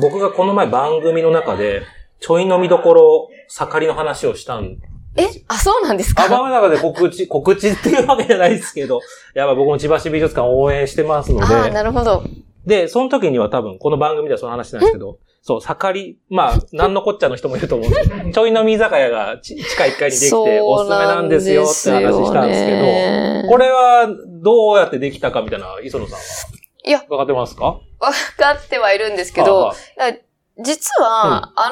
僕がこの前番組の中で、ちょい飲みどころ、盛りの話をしたんえ？あ、そうなんですか？あ番組の中で告知、告知っていうわけじゃないですけど、やっぱ僕も千葉市美術館応援してますのああ、で、なるほど。で、その時には多分、この番組ではその話なんですけど、そう、盛り、まあ、なんのこっちゃの人もいると思うんですけど、ちょい飲み居酒屋がち地下1階にできて、おすすめなんですよって話したんですけど、どこれはどうやってできたかみたいな、磯野さんは？いや、わかってますか？わかってはいるんですけどはあは、実は、あ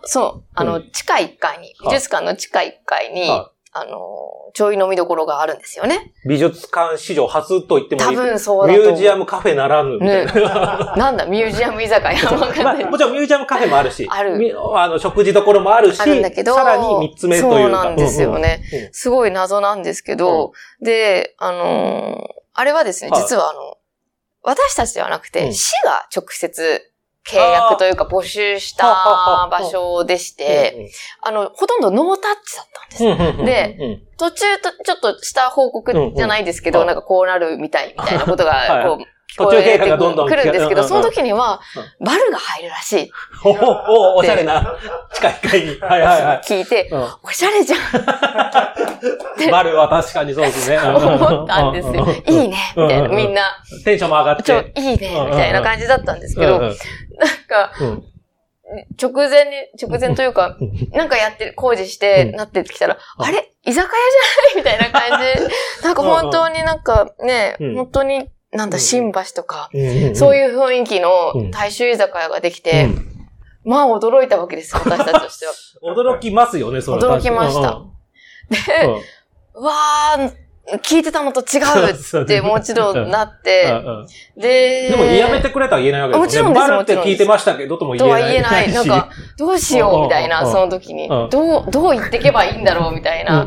の、そう、あの、地下1階に、美術館の地下1階に、はあの、ちょい飲みどころがあるんですよね。美術館史上初と言ってもいい。多分そうだ。ミュージアムカフェならぬみたいな。なんだ、ミュージアム居酒屋まあ、ない。もちろんミュージアムカフェもあるし、あるみあの、食事どころもあるし、あるんだけど、さらに三つ目というか。そうなんですよね。うんうんうんすごい謎なんですけど、で、あのーあれはですね、はい実はあの、私たちではなくて、うん市が直接契約というか募集した場所でして、あの、ほとんどノータッチだったんです。でうん途中とちょっとした報告じゃないですけど、なんかこうなるみたいみたいなことはいが、こう、聞こ途中経えて過がどんどんくるんですけど、その時には、バルが入るらしい。おおおおしゃれな地下1階に。はいはいはい。聞いて、うん。おしゃれじゃん。バルは確かにそうですね。思ったんですよ。いいね、みたいな。みんな、テンションも上がって。いいね、みたいな感じだったんですけど、なんか、うん直前に、直前というか、なんかやってる、工事して、うん。なってきたら、うんあれ？居酒屋じゃない？みたいな感じ。なんか本当になんかね、うん。本当に、なんだ、うん。新橋とか、うん。うん。そういう雰囲気のうん。大衆居酒屋ができて、うん。まあ驚いたわけです、私たちとしては。驚きますよね、それ驚きました。で、うん。うわー、聞いてたのと違うってもちろんなっうんて、で、でも、やめてくれとは言えないわけです。もちろんですバルって聞いてましたけど、とも言とえない。は言えない。なんか、どうしようみたいな、うん。その時に。うん。どう、どう言ってけばいいんだろうみたいな、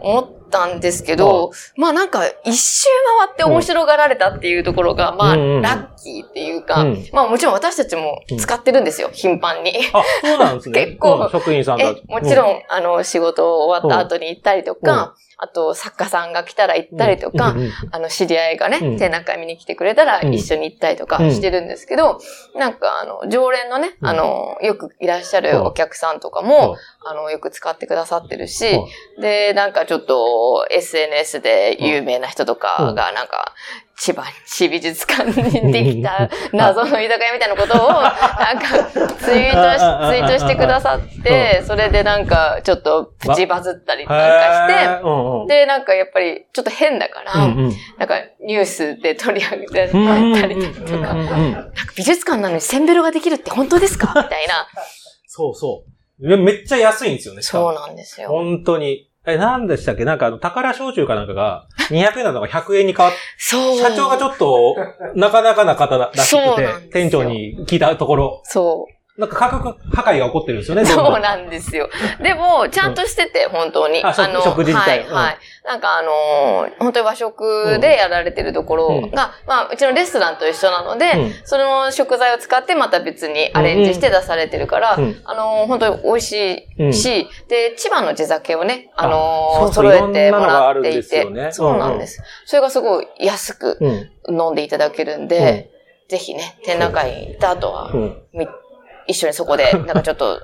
思ったんですけど、まあなんか、一周回って面白がられたっていうところが、まあ、ラッキーっていうか、うん。まあもちろん私たちも使ってるんですよ、頻繁に。あ、そうなんですね。結構。うん。職員さんたえち。、もちろん、あの、仕事終わった後に行ったりとか、あと、作家さんが来たら行ったりとか、あの、知り合いがね、うん。展覧会見に来てくれたらうん。一緒に行ったりとかうん。してるんですけど、なんか、あの、常連のね、うん。あの、よくいらっしゃうん。るお客さんとかも、あの、よく使ってくださってるし、で、なんかちょっと SNS で有名な人とかが、なんか、千葉市美術館にできた謎の居酒屋みたいなことを、なんか、ツイートし、ツイートしてくださって、それでなんか、ちょっとプチバズったりなんかして、で、なんかやっぱりちょっと変だから、なんかニュースで取り上げたりとか、うんなんか美術館なのにセンベロができるって本当ですか？みたいな。そうそう。めっちゃ安いんですよね。そうなんですよ。本当に。え、なんでしたっけ？なんかあの、宝焼酎かなんかが、200円なのが100円に変わっそう。社長がちょっと、なかなかな方らしそうくて、なんですよ店長に聞いたところ、そう。なんか価格破壊が起こってるんですよね、そうなんですよ。でも、ちゃんとしてて、本当に。あ食食事自体。はい、はい。なんかあのー本当に和食でやられてるところが、うん。まあ、うちのレストランと一緒なので、うん。その食材を使ってまた別にアレンジして出されてるから、うん。あのー本当に美味しいし、で、千葉の地酒をね、あの揃えてもらっていて。そうなんです。それがすごい安くうん。飲んでいただけるんで、ぜひね、展覧会に行った後は、一緒にそこで、なんかちょっと。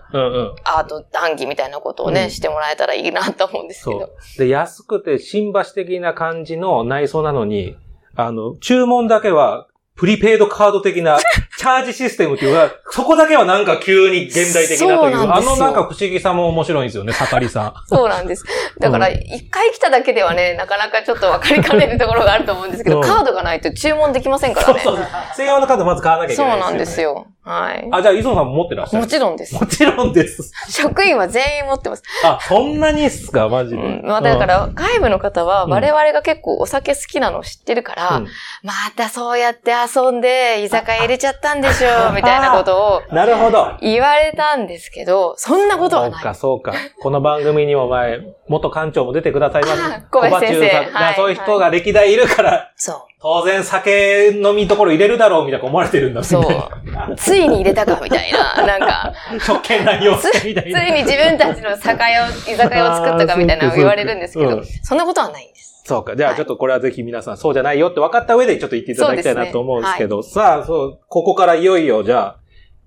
アート談義みたいなことをね、うんしてもらえたらいいなと思うんですけどそう。。で、安くて新橋的な感じの内装なのに、あの、注文だけは、プリペイドカード的な、チャージシステムっていうのが、そこだけはなんか急に現代的なという、そうあのなんか不思議さも面白いんですよね、盛りさん。そうなんです。だから、一回来ただけではね、なかなかちょっと分かりかねるところがあると思うんですけど、うんカードがないと注文できませんからね。そうそう。専用のカードまず買わなきゃいけそうないなんですよ。よ。はい。あ、じゃあ、磯野さんも持ってらっしゃるもちろんです。もちろんです。職員は全員持ってます。あ、そんなにっすか、マジで。うん。まあだから、外部の方はうん我々が結構お酒好きなのを知ってるから、うんまたそうやって遊んで居酒屋入れちゃったんでしょ、みたいなことをなるほど。言われたんですけど、そんなことはない。そうか、そうか。この番組にも前、元館長も出てくださいましあ小林先生はいそういう人が歴代いるから、そ当然酒飲みところ入れるだろうみたいな思われてるんだう。そう。ついに入れたか、みたいな。なんか、職権乱用つみたいな。ついに自分たちの酒屋を、居酒屋を作ったかみたいな言われるんですけどうん、そんなことはないんです。そうか。じゃあはいちょっとこれはぜひ皆さんそうじゃないよって分かった上でちょっと言っていただきたいなと思うんですけど、さあ、そう、ここからいよいよじゃあ、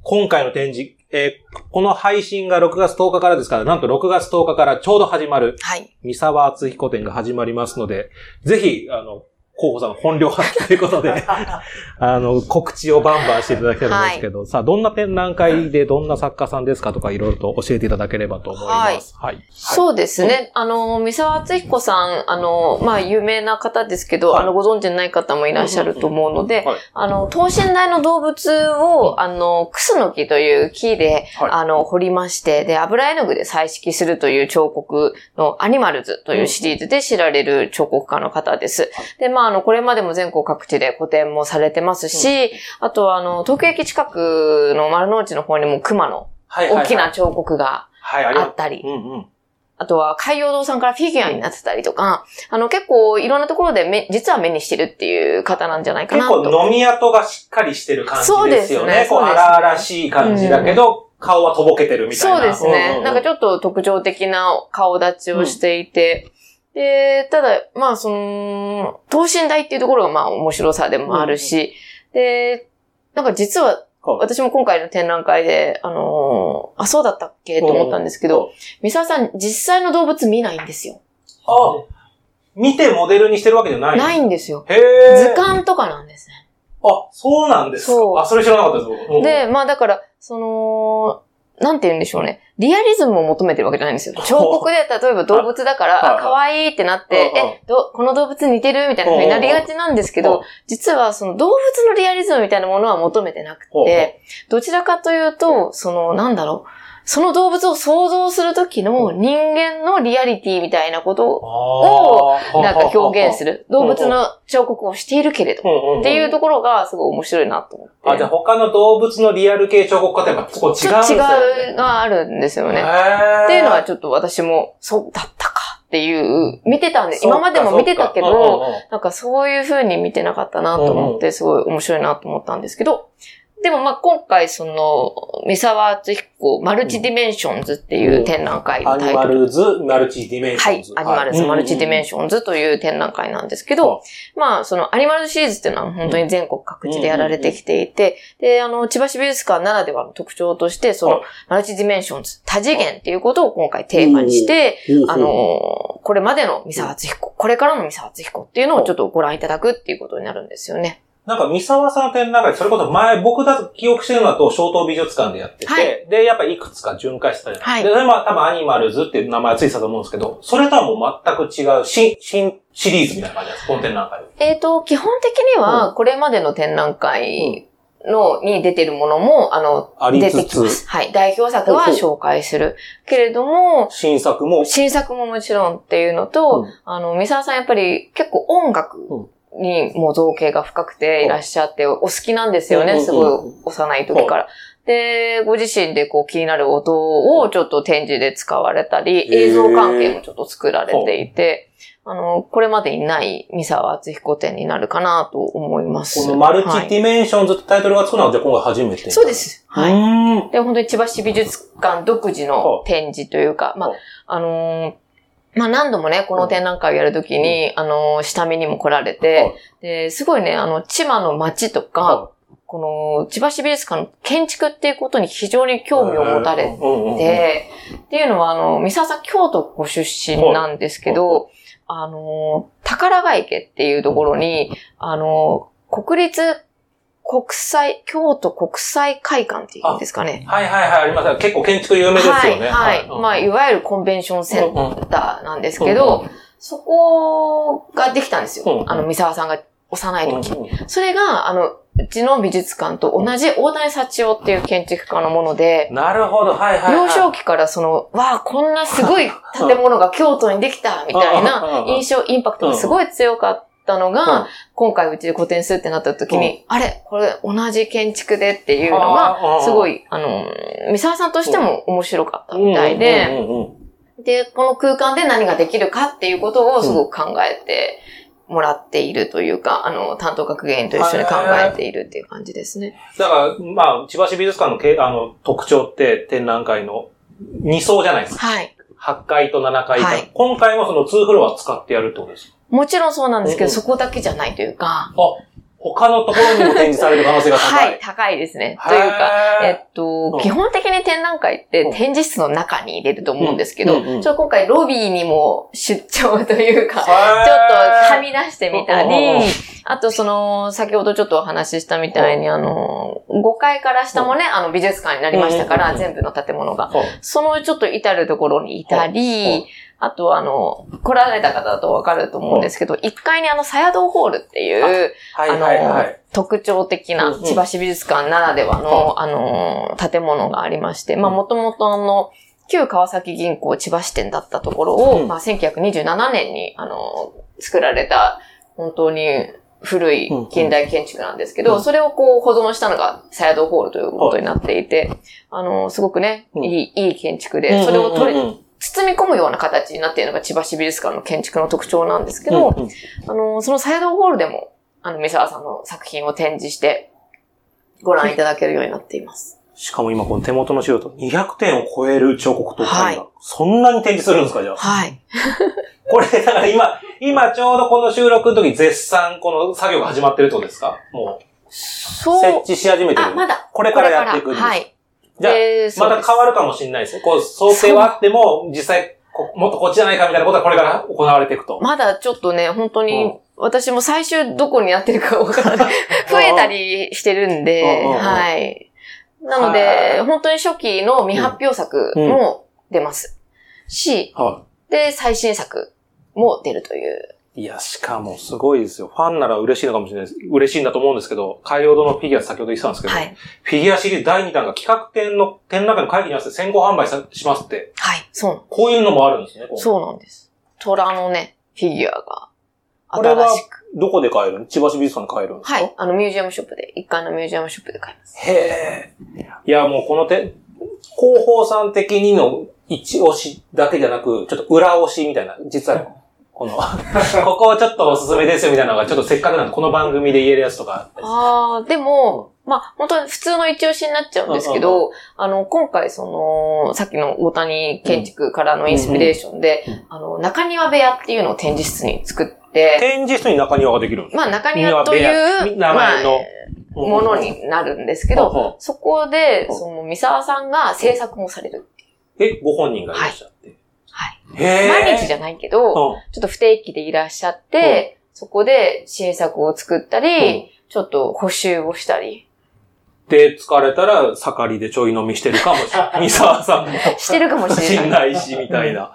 今回の展示、えーこの配信が6月10日からですから、なんと6月10日からちょうど始まる、はい。三沢敦彦展が始まりますので、ぜひ、あの、候補さん本領発揮ということで、あの、告知をバンバンしていただければんですけど、さあ、どんな展覧会でどんな作家さんですかとかいろいろと教えていただければと思います。はい。そうですね。あの、三沢敦彦さん、あの、まあ、有名な方ですけど、はいあの、ご存知ない方もいらっしゃると思うので、はいあの、等身大の動物を、あの、クスノキという木で、はいあの、彫りまして、で、油絵の具で彩色するという彫刻のアニマルズというシリーズで知られる彫刻家の方です。で、まあ、あの、これまでも全国各地で個展もされてますし、あとは、あの、東京駅近くの丸の内の方にも熊の大きな彫刻がはい、あったりう。、うんうん。あとは海洋堂さんからフィギュアになってたりとか、あの結構いろんなところでめ実は目にしてるっていう方なんじゃないか結なと。構飲み跡がしっかりしてる感じそうですよね。そうですね荒々しい感じだけど、顔はとぼけてるみたいな。そうですね。なんかょっちょっと特徴的な顔立ちをしていて、で、ただ、まあその、等身大っていうところがまあ面白さでもあるし、で、なんか実ははい私も今回の展覧会で、あのーあ、そうだったっけと思ったんですけど、三沢さん実際の動物見ないんですよ。と、あ、見てモデルにしてるわけじゃないないんですよ。へー図鑑とかなんですね。あ、そうなんですか。そうあ、それ知らなかったです、僕うんで、まあだから、その、なんて言うんでしょうね。リアリズムを求めてるわけじゃないんですよ。彫刻で、例えば動物だから、可愛いってなって、え、ど、この動物似てるみたいな風になりがちなんですけど、実はその動物のリアリズムみたいなものは求めてなくて、どちらかというと、その、なんだろう。その動物を想像するときの人間のリアリティみたいなことを、をなんか表現するる。動物の彫刻をしているけれど、っていうところがすごい面白いなと思って。あ、じゃあ他の動物のリアル系彫刻家とやっぱそこ違うんですよね。違うがあるんですよね。っていうのはちょっと私も、そうだったかっていう、見てたんで、今までも見てたけど、うんうんなんかそういう風に見てなかったなと思って、すごい面白いなと思ったんですけど、でもまあ今回その、三沢敦彦マルチディメンションズっていう展覧会タイトル。ルズ、マルチディメンシはいョンズ。。アニマルズマルチディメンシションズという展覧会なんですけはど、まあ、そのアニマルズシリーズっていうのは本当に全国各地でやられてきていて、で、あの、千葉市美術館ならではの特徴として、そはいの、マルチディメンションズ、多次元っていうことを今回テーマにして、あの、これまでの三沢敦彦、これからの三沢敦彦っていうのをちょっとご覧いただくっていうことになるんですよね。なんか、三沢さんの展覧会、それこそ前、僕だと記憶してるのだと、小東美術館でやってて、はい。で、やっぱいくつか巡回してたじゃないはい。で、それも多分アニマルズっていう名前ついてたと思うんですけど、それとはもう全く違う、新、新シリーズみたいな感じです、この展覧会。は。えっ、と、基本的には、これまでの展覧会の、に出てるものも、あの、ありつつ。出てきます。はい。代表作は紹介する。けれども、新作も、新作ももちろんっていうのと、うん。あの、三沢さんやっぱり結構音楽にも造詣が深くていらっしゃって、お好きなんですよね、すごい幼い時から。で、ご自身でこう気になる音をちょっと展示で使われたり、映像関係もちょっと作られていて、あの、これまでにない三沢厚彦展になるかなと思います。この Multi はい Dimensions ってタイトルがつくのは、じゃあ今回初めて？そうで。す。はい。はい。で、本当に千葉市美術館独自の展示というか、まあはい、あのーまあ何度もね、この展覧会をやるときに、あのー下見にも来られて、で、すごいね、あの、千葉の街とか、この、千葉市美術館の建築っていうことに非常に興味を持たれて、て、っていうのは、あの、三沢さん京都ご出身なんですけど、あの、宝ヶ池っていうところに、あの、国立国際、京都国際会館っていうんですかね。はいはいはい、あります。結構建築有名ですよね。はい、はい。まあ、いわゆるコンベンションセンターなんですけど、そこができたんですよ。うんあの、三沢さんが幼いうん時。それが、あの、うちの美術館と同じ大谷幸男っていう建築家のもので、なるほど、はいはいはい。幼少期からその、わあ、こんなすごい建物が京都にできたみたいな印象、インパクトがすごい強かったのうんが、今回うちで個展するってなった時に、あれこれ同じ建築でっていうのが、すごいい、あの、三沢さんとしても面白かったみたいで、で、この空間で何ができるかっていうことをすごく考えてもらっているというか、あの、担当学芸員と一緒に考えているっていう感じですね。だから、まあ、千葉市美術館のけあの特徴って展覧会の2層じゃないですか。はい。8階と7階と、はい。今回もその2フロア使ってやるってことですか？もちろんそうなんですけど、うんうん。そこだけじゃないというか、あ、他のところにも展示される可能性が高い。はい、高いですね。というか、えっと、基本的に展覧会って展示室の中に入れると思うんですけど、ちょっと今回ロビーにも出張というか、ちょっとはみ出してみたり、あとその、先ほどちょっとお話ししたみたいに、あの、5階から下もね、あの美術館になりましたから、全部の建物が。そのちょっと至るところにいたり、あとあの、来られた方だとわかると思うんですけど、1階にあの、サヤドホールっていう、あの、特徴的な千葉市美術館ならではの、あの、建物がありまして、まあ、もともとの、旧川崎銀行千葉支店だったところを、まあ、1927年に、あの、作られた、本当に古い近代建築なんですけど、それをこう保存したのがサヤドホールということになっていて、あの、すごくね、いい、いい建築で、それを取り、包み込むような形になっているのが千葉市美術館の建築の特徴なんですけど、うんうん、あの、そのサイドホールでも、あの、三沢さんの作品を展示して、ご覧いただけるようになっています。しかも今この手元の資料と200点を超える彫刻と絵画、はい、そんなに展示するんですかじゃあ？はい。これ、だから今、今ちょうどこの収録の時絶賛この作業が始まってるってことですか？もう。そう。設置し始めてる。あ、まだ。これからやっていくんです。はい。じゃあ、また変わるかもしれないですね。こう、想定はあっても、実際、もっとこっちじゃないかみたいなことはこれから行われていくと。まだちょっとね、本当に、私も最終どこにやってるかわからない。増えたりしてるんで、はい。なので、本当に初期の未発表作も出ます。し、で、最新作も出るという。いや、しかもすごいですよ。ファンなら嬉しいのかもしれないです。嬉しいんだと思うんですけど、海洋堂のフィギュア先ほど言ってたんですけど、はい、フィギュアシリーズ第2弾が企画展の、展覧会の会議に合わせて先行販売しますって。はい、そう。こういうのもあるんですね。そうなんです。虎のね、フィギュアがこれは、どこで買えるの？千葉市美術館で買えるんですか？はい。あの、ミュージアムショップで、一階のミュージアムショップで買います。へえ。いや、もうこの手、広報さん的にの一押しだけじゃなく、ちょっと裏押しみたいな、実はこの、ここちょっとおすすめですよみたいなのが、ちょっとせっかくなんで、この番組で言えるやつとかああ、でも、まあ、本当に普通の一押しになっちゃうんですけど、あの、今回その、さっきの大谷建築からのインスピレーションで、あの、中庭部屋っていうのを展示室に作って、展示室に中庭ができるんですまあ、中庭という、名前の、ものになるんですけど、そこで、その、三沢さんが制作もされるえ、ご本人がいらっしゃって。毎日じゃないけど、ちょっと不定期でいらっしゃって、そこで新作を作ったり、ちょっと補修をしたり。で、疲れたら、盛りでちょい飲みしてるかもしれない。三沢さんも。してるかもしれない。しんないし、みたいな。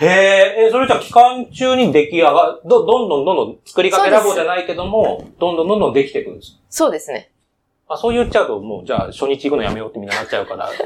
へえ、え、それじゃ期間中に出来上が、ど、どんどんどんどん作りかけラボじゃないけども、どんどんどんどんできていくんですそうですね。あ、そう言っちゃうと、もう、じゃあ、初日行くのやめようってみんななっちゃうから、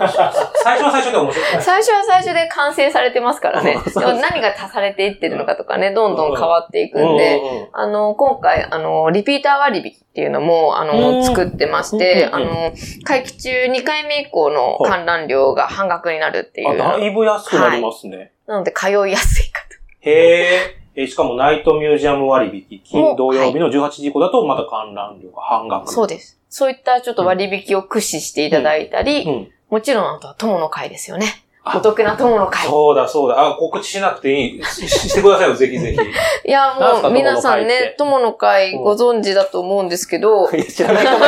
最初は最初で面白い。最初は最初で完成されてますからね。でも何が足されていってるのかとかね、どんどん変わっていくんで、あの、今回、あの、リピーター割引っていうのも、あの、作ってまして、あの、会期中2回目以降の観覧料が半額になるっていう。あ、だいぶ安くなりますね。はい、なので、通いやすいかと。へえ。しかも、ナイトミュージアム割引、金土曜日の18時以降だと、また観覧料が半額。そうです。そういったちょっと割引を駆使していただいたり、うんうん、もちろんあとは友の会ですよね。お得な友の会。そうだ、そうだ。あ、告知しなくていい。ししてくださいよ、ぜひぜひ。いや、もう、皆さんね、友の会ご存知だと思うんですけど。知らない人も、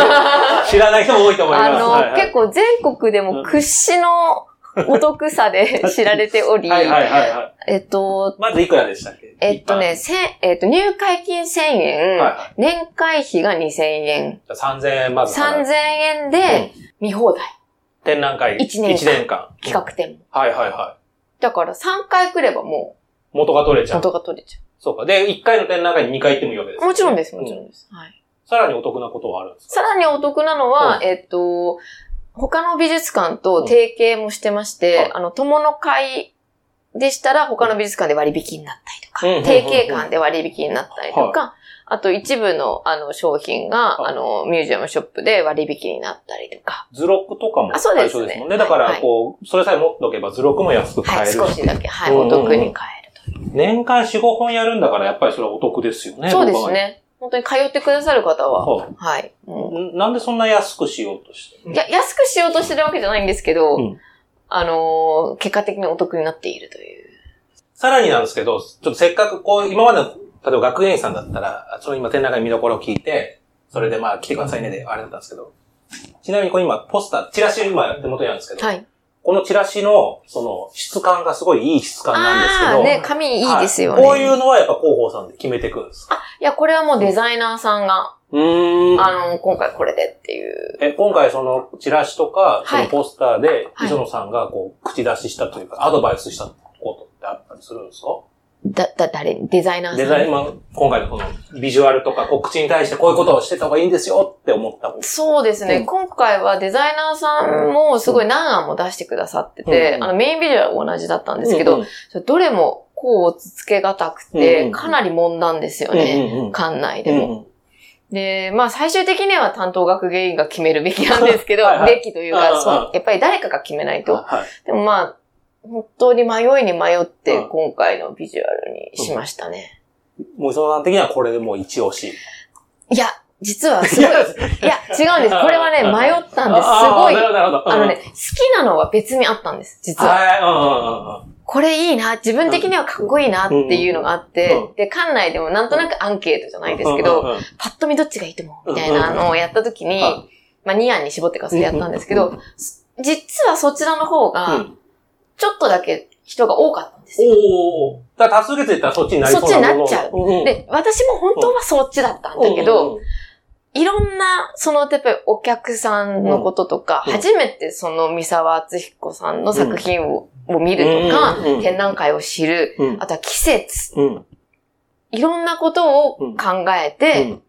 知らない人も多いと思います。あの、はいはい、結構全国でも屈指の お得さで知られており、はいはいはい、はい。えっと、まずいくらでしたっけ？えっとね、せえっと、入会金1000円、はいはい、年会費が2000円。じゃ3000円まず。3000円で見放題。展覧会。1年間。1年間。企画展も。はいはいはい。だから3回来ればもう。元が取れちゃう。元が取れちゃう。そうか。で、1回の展覧会に2回行ってもいいわけです、ね、もちろんです、もちろんです。うん、はい。さらにお得なことはあるんですか？さらにお得なのは、えっと、他の美術館と提携もしてまして、うん、あの、友の会でしたら他の美術館で割引になったりとか、うん、提携館で割引になったりとか、はい、あと一部のあの商品が、はい、あの、ミュージアムショップで割引になったりとか。図録とかもそうですね。もんね。だから、こう、それさえ持っておけば図録も安く買える、はい、少しだけ、はい、お得に買えるという。年間4、5本やるんだから、やっぱりそれはお得ですよね。そうですね。本当に通ってくださる方は、はい。なんでそんな安くしようとしていや、安くしようとしてるわけじゃないんですけど、うん、あのー、結果的にお得になっているという。さらになんですけど、ちょっとせっかくこう、今までの、例えば学芸員さんだったら、その今展覧会見どころを聞いて、それでまあ来てくださいねで、あれだったんですけど。ちなみにこれ今、ポスター、チラシ今手元にあるんですけど、はい。このチラシの、その、質感がすごいいい質感なんですけど、ああ、ね、紙いいですよね。はいこういうのはやっぱ広報さんで決めていくんですか？いや、これはもうデザイナーさんが、うーん。あの、今回これでっていう。え、今回そのチラシとか、そはいのポスターで、はい磯野さんがこう、口出ししたというか、アドバイスしたことってあったりするんですか？だ、だ、誰デザイナーさん？デザイン、まあ、今回のこのビジュアルとか告知に対してこういうことをしてた方がいいんですよって思った。そうですね、うん今回はデザイナーさんもすごい何案も出してくださってて、うんあのメインビジュアルは同じだったんですけど、うんうんどれもこうつけがたくうんて、うんかなり問なんですよね。うんうんうん館内でも。うんうんで、まあ最終的には担当学芸員が決めるべきなんですけど、はいはい べきというか、やっぱり誰かが決めないと。はい。でもまあ、本当に迷いに迷ってうん。今回のビジュアルにしましたね。もう磯野さん的にはこれでもう一押し。いや、実はすごい、いや、違うんです。これはね、迷ったんです。すごい。あのね、好きなのは別にあったんです、実は。これいいな、自分的にはかっこいいなっていうのがあって、うんで、館内でもなんとなくアンケートじゃないですけど、パッと見どっちがいいと思うみたいなのをやった時に、はいまあ、ニアンに絞ってからそれやったんですけどうん、実はそちらの方うが、んちょっとだけ人が多かったんですよ。おお。だから多数決言ったらそっちになりそうなそっちになっちゃうもの。で、私も本当はそっちだったんだけど、、いろんな、その、やっぱりお客さんのこととか、うん初めてその三沢敦彦さんの作品を,、を見るとか、うんうんうん展覧会を知る、うんあとは季節、うん。いろんなことを考えて、うん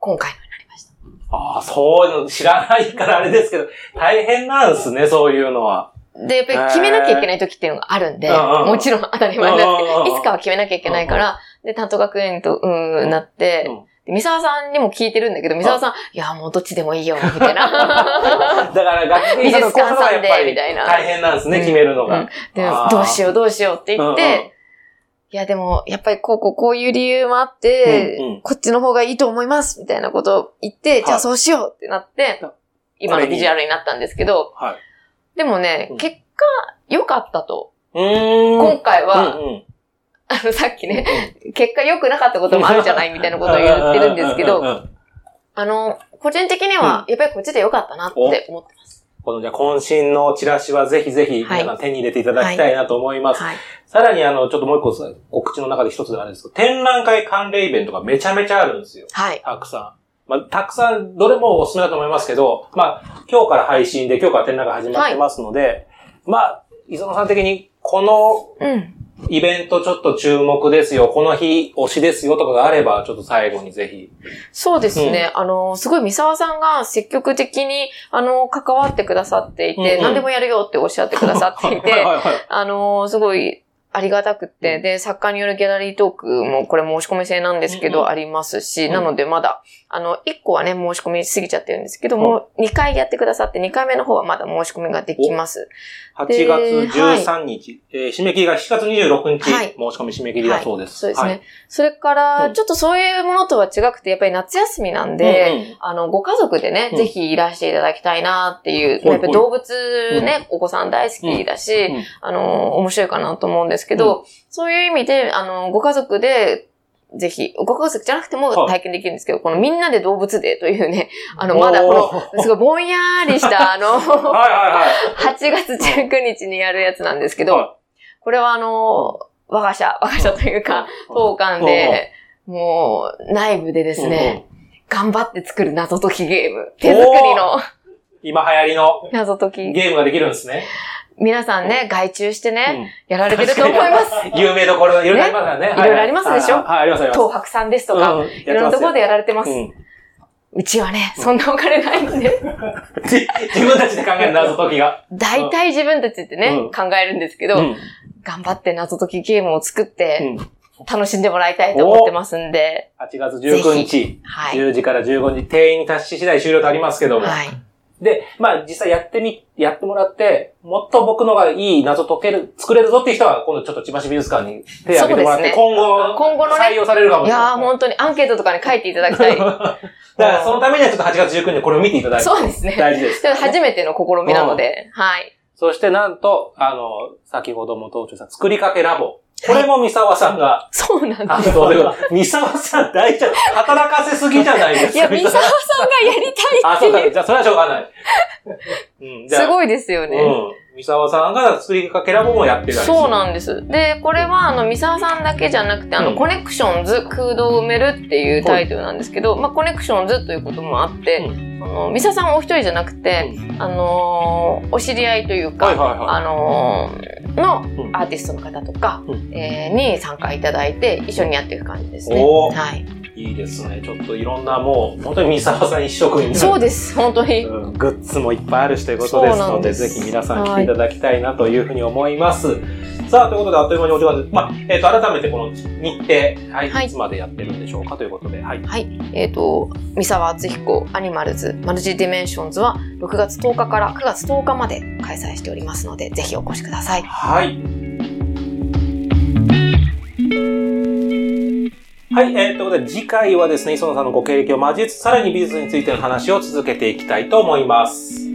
今回のになりました。ああ、そういうの知らないからあれですけど、大変なんですね、そういうのは。で、やっぱり決めなきゃいけない時っていうのがあるんで、もちろん当たり前なんですけうんうんうん。ど、いつかは決めなきゃいけないから、で、担当学園と、うーん、なって、三沢さんにも聞いてるんだけど、三沢さん、いや、もうどっちでもいいよ、みたいな。だから学芸さんのこそはやっぱ美術館さんでりみたいな。大変なんですね、決めるのが。うん。どうしようどうしようって言って、いやでも、やっぱりこうこうこういう理由もあって、うんうん。こっちの方がいいと思いますみたいなことを言って、じゃあそうしようってなって、今のビジュアルになったんですけど、はい。でもね、うん結果良かったと。今回は、うんうんあのさっきね、結果良くなかったこともあるじゃないみたいなことを言ってるんですけど、あの、個人的には、やっぱりこっちで良かったなって思ってます。このじゃあ渾身のチラシはぜひぜひはい皆さん手に入れていただきたいなと思います。はい。さらにあの、ちょっともう一個さ告知の中で一つあるんですけど、展覧会関連イベントがめちゃめちゃあるんですよ。はい。たくさん。まあ、たくさん、どれもおすすめだと思いますけど、まあ、今日から配信で、今日から展覧会始まってますので、まあ、磯野さん的に、このうん。イベントちょっと注目ですよ、この日推しですよとかがあれば、ちょっと最後にぜひ。そうですね。あの、すごい三沢さんが積極的に、あの、関わってくださっていて、うんうん何でもやるよっておっしゃってくださっていて、はいはいはいあの、すごい、ありがたくって、うん。で、作家によるギャラリートークも、これ申し込み制なんですけど、ありますし、うん。なのでまだ、あの、1個はね、申し込み過ぎちゃってるんですけど、うん。もう2回やってくださって、2回目の方はまだ申し込みができます。8月13日、えー締め切りが7月26日、はい。申し込み締め切りだそうです。そうですね。はい。それから、うん。ちょっとそういうものとは違くて、やっぱり夏休みなんで、あの、ご家族でね、うん。ぜひいらしていただきたいなっていう、やっぱり動物ね、お子さん大好きだし、うん。あの、面白いかなと思うんですけど、そういう意味で、あの、ご家族で、ぜひ、ご家族じゃなくてもはい。体験できるんですけど、このみんなで動物デーというね、あの、まだこの、すごいぼんやりした、あの、はいはいはい。8月19日にやるやつなんですけど、はこれはあの、我が社、我が社というか、当館で、もう、内部でですね、頑張って作る謎解きゲーム。手作りの。今流行りの。謎解き。ゲームができるんですね。皆さんね、外注してね、うん。やられてると思います。有名どころ、いろいろありますからね。いろいろありますでしょ？はい、はい。ありますあります。東白さんですとか、うん。いろんなところでやられてます。うちはね、そんなお金ないんで、じ自分たちで考える謎解きが。大体自分たちってね、うん。考えるんですけど、うん。頑張って謎解きゲームを作って、うん。楽しんでもらいたいと思ってますんで、8月19日、はい。10時から15時、定員に達し次第終了とありますけども。はい。で、まあ実際やってみ、やってもらって、もっと僕のがいい謎解ける、作れるぞっていう人は、今度ちょっと千葉市美術館に手を挙げてもらって、ね今後、今後のね採用されるかもしれない。いやー、本当にアンケートとかに書いていただきたい。だからそのためにはちょっと8月19日にこれを見ていただいて。そうですね。大事です。初めての試みなので、はい。そしてなんと、あの、先ほども当中さん、つくりかけラボ。これも三沢さんが、そうなんあ、です。三沢さん大丈夫。働かせすぎじゃないですか。いや、三沢さんがやりたいあ、っていう。そうだね。じゃあ、それはしょうがない。うん、すごいですよね。うん。三沢さんがつくりかけラボもやってたり。そうなんです。で、これは、あの、三沢さんだけじゃなくて、あの、うん Connections 空洞を埋めるっていうタイトルなんですけど、まあ、 Connections ということもあって、うあの、三沢さんお一人じゃなくて、あのーお知り合いというか、はいはいはいあのーのうんアーティストの方とか、うんえーに参加いただいて、一緒にやっていく感じですね。はい。いいですね。ちょっといろんなもう、本当に三沢さん一色にそうです、本当に。うんグッズもいっぱいあるしということですので、んですぜひ皆さん来ていただきたいなというふうに思います。さあ、ということで、あっという間にお時間です。まあ、えっ、と、改めてこの日程、はい、はいい、つまでやってるんでしょうかということで、はい。はい。えっ、と、三沢厚彦 Animals Multi-dimensions は6月10日から9月10日まで開催しておりますので、ぜひお越しください。はい。はい、えー、ということで、次回はですね、磯野さんのご経歴を交えつつ、さらに美術についての話を続けていきたいと思います。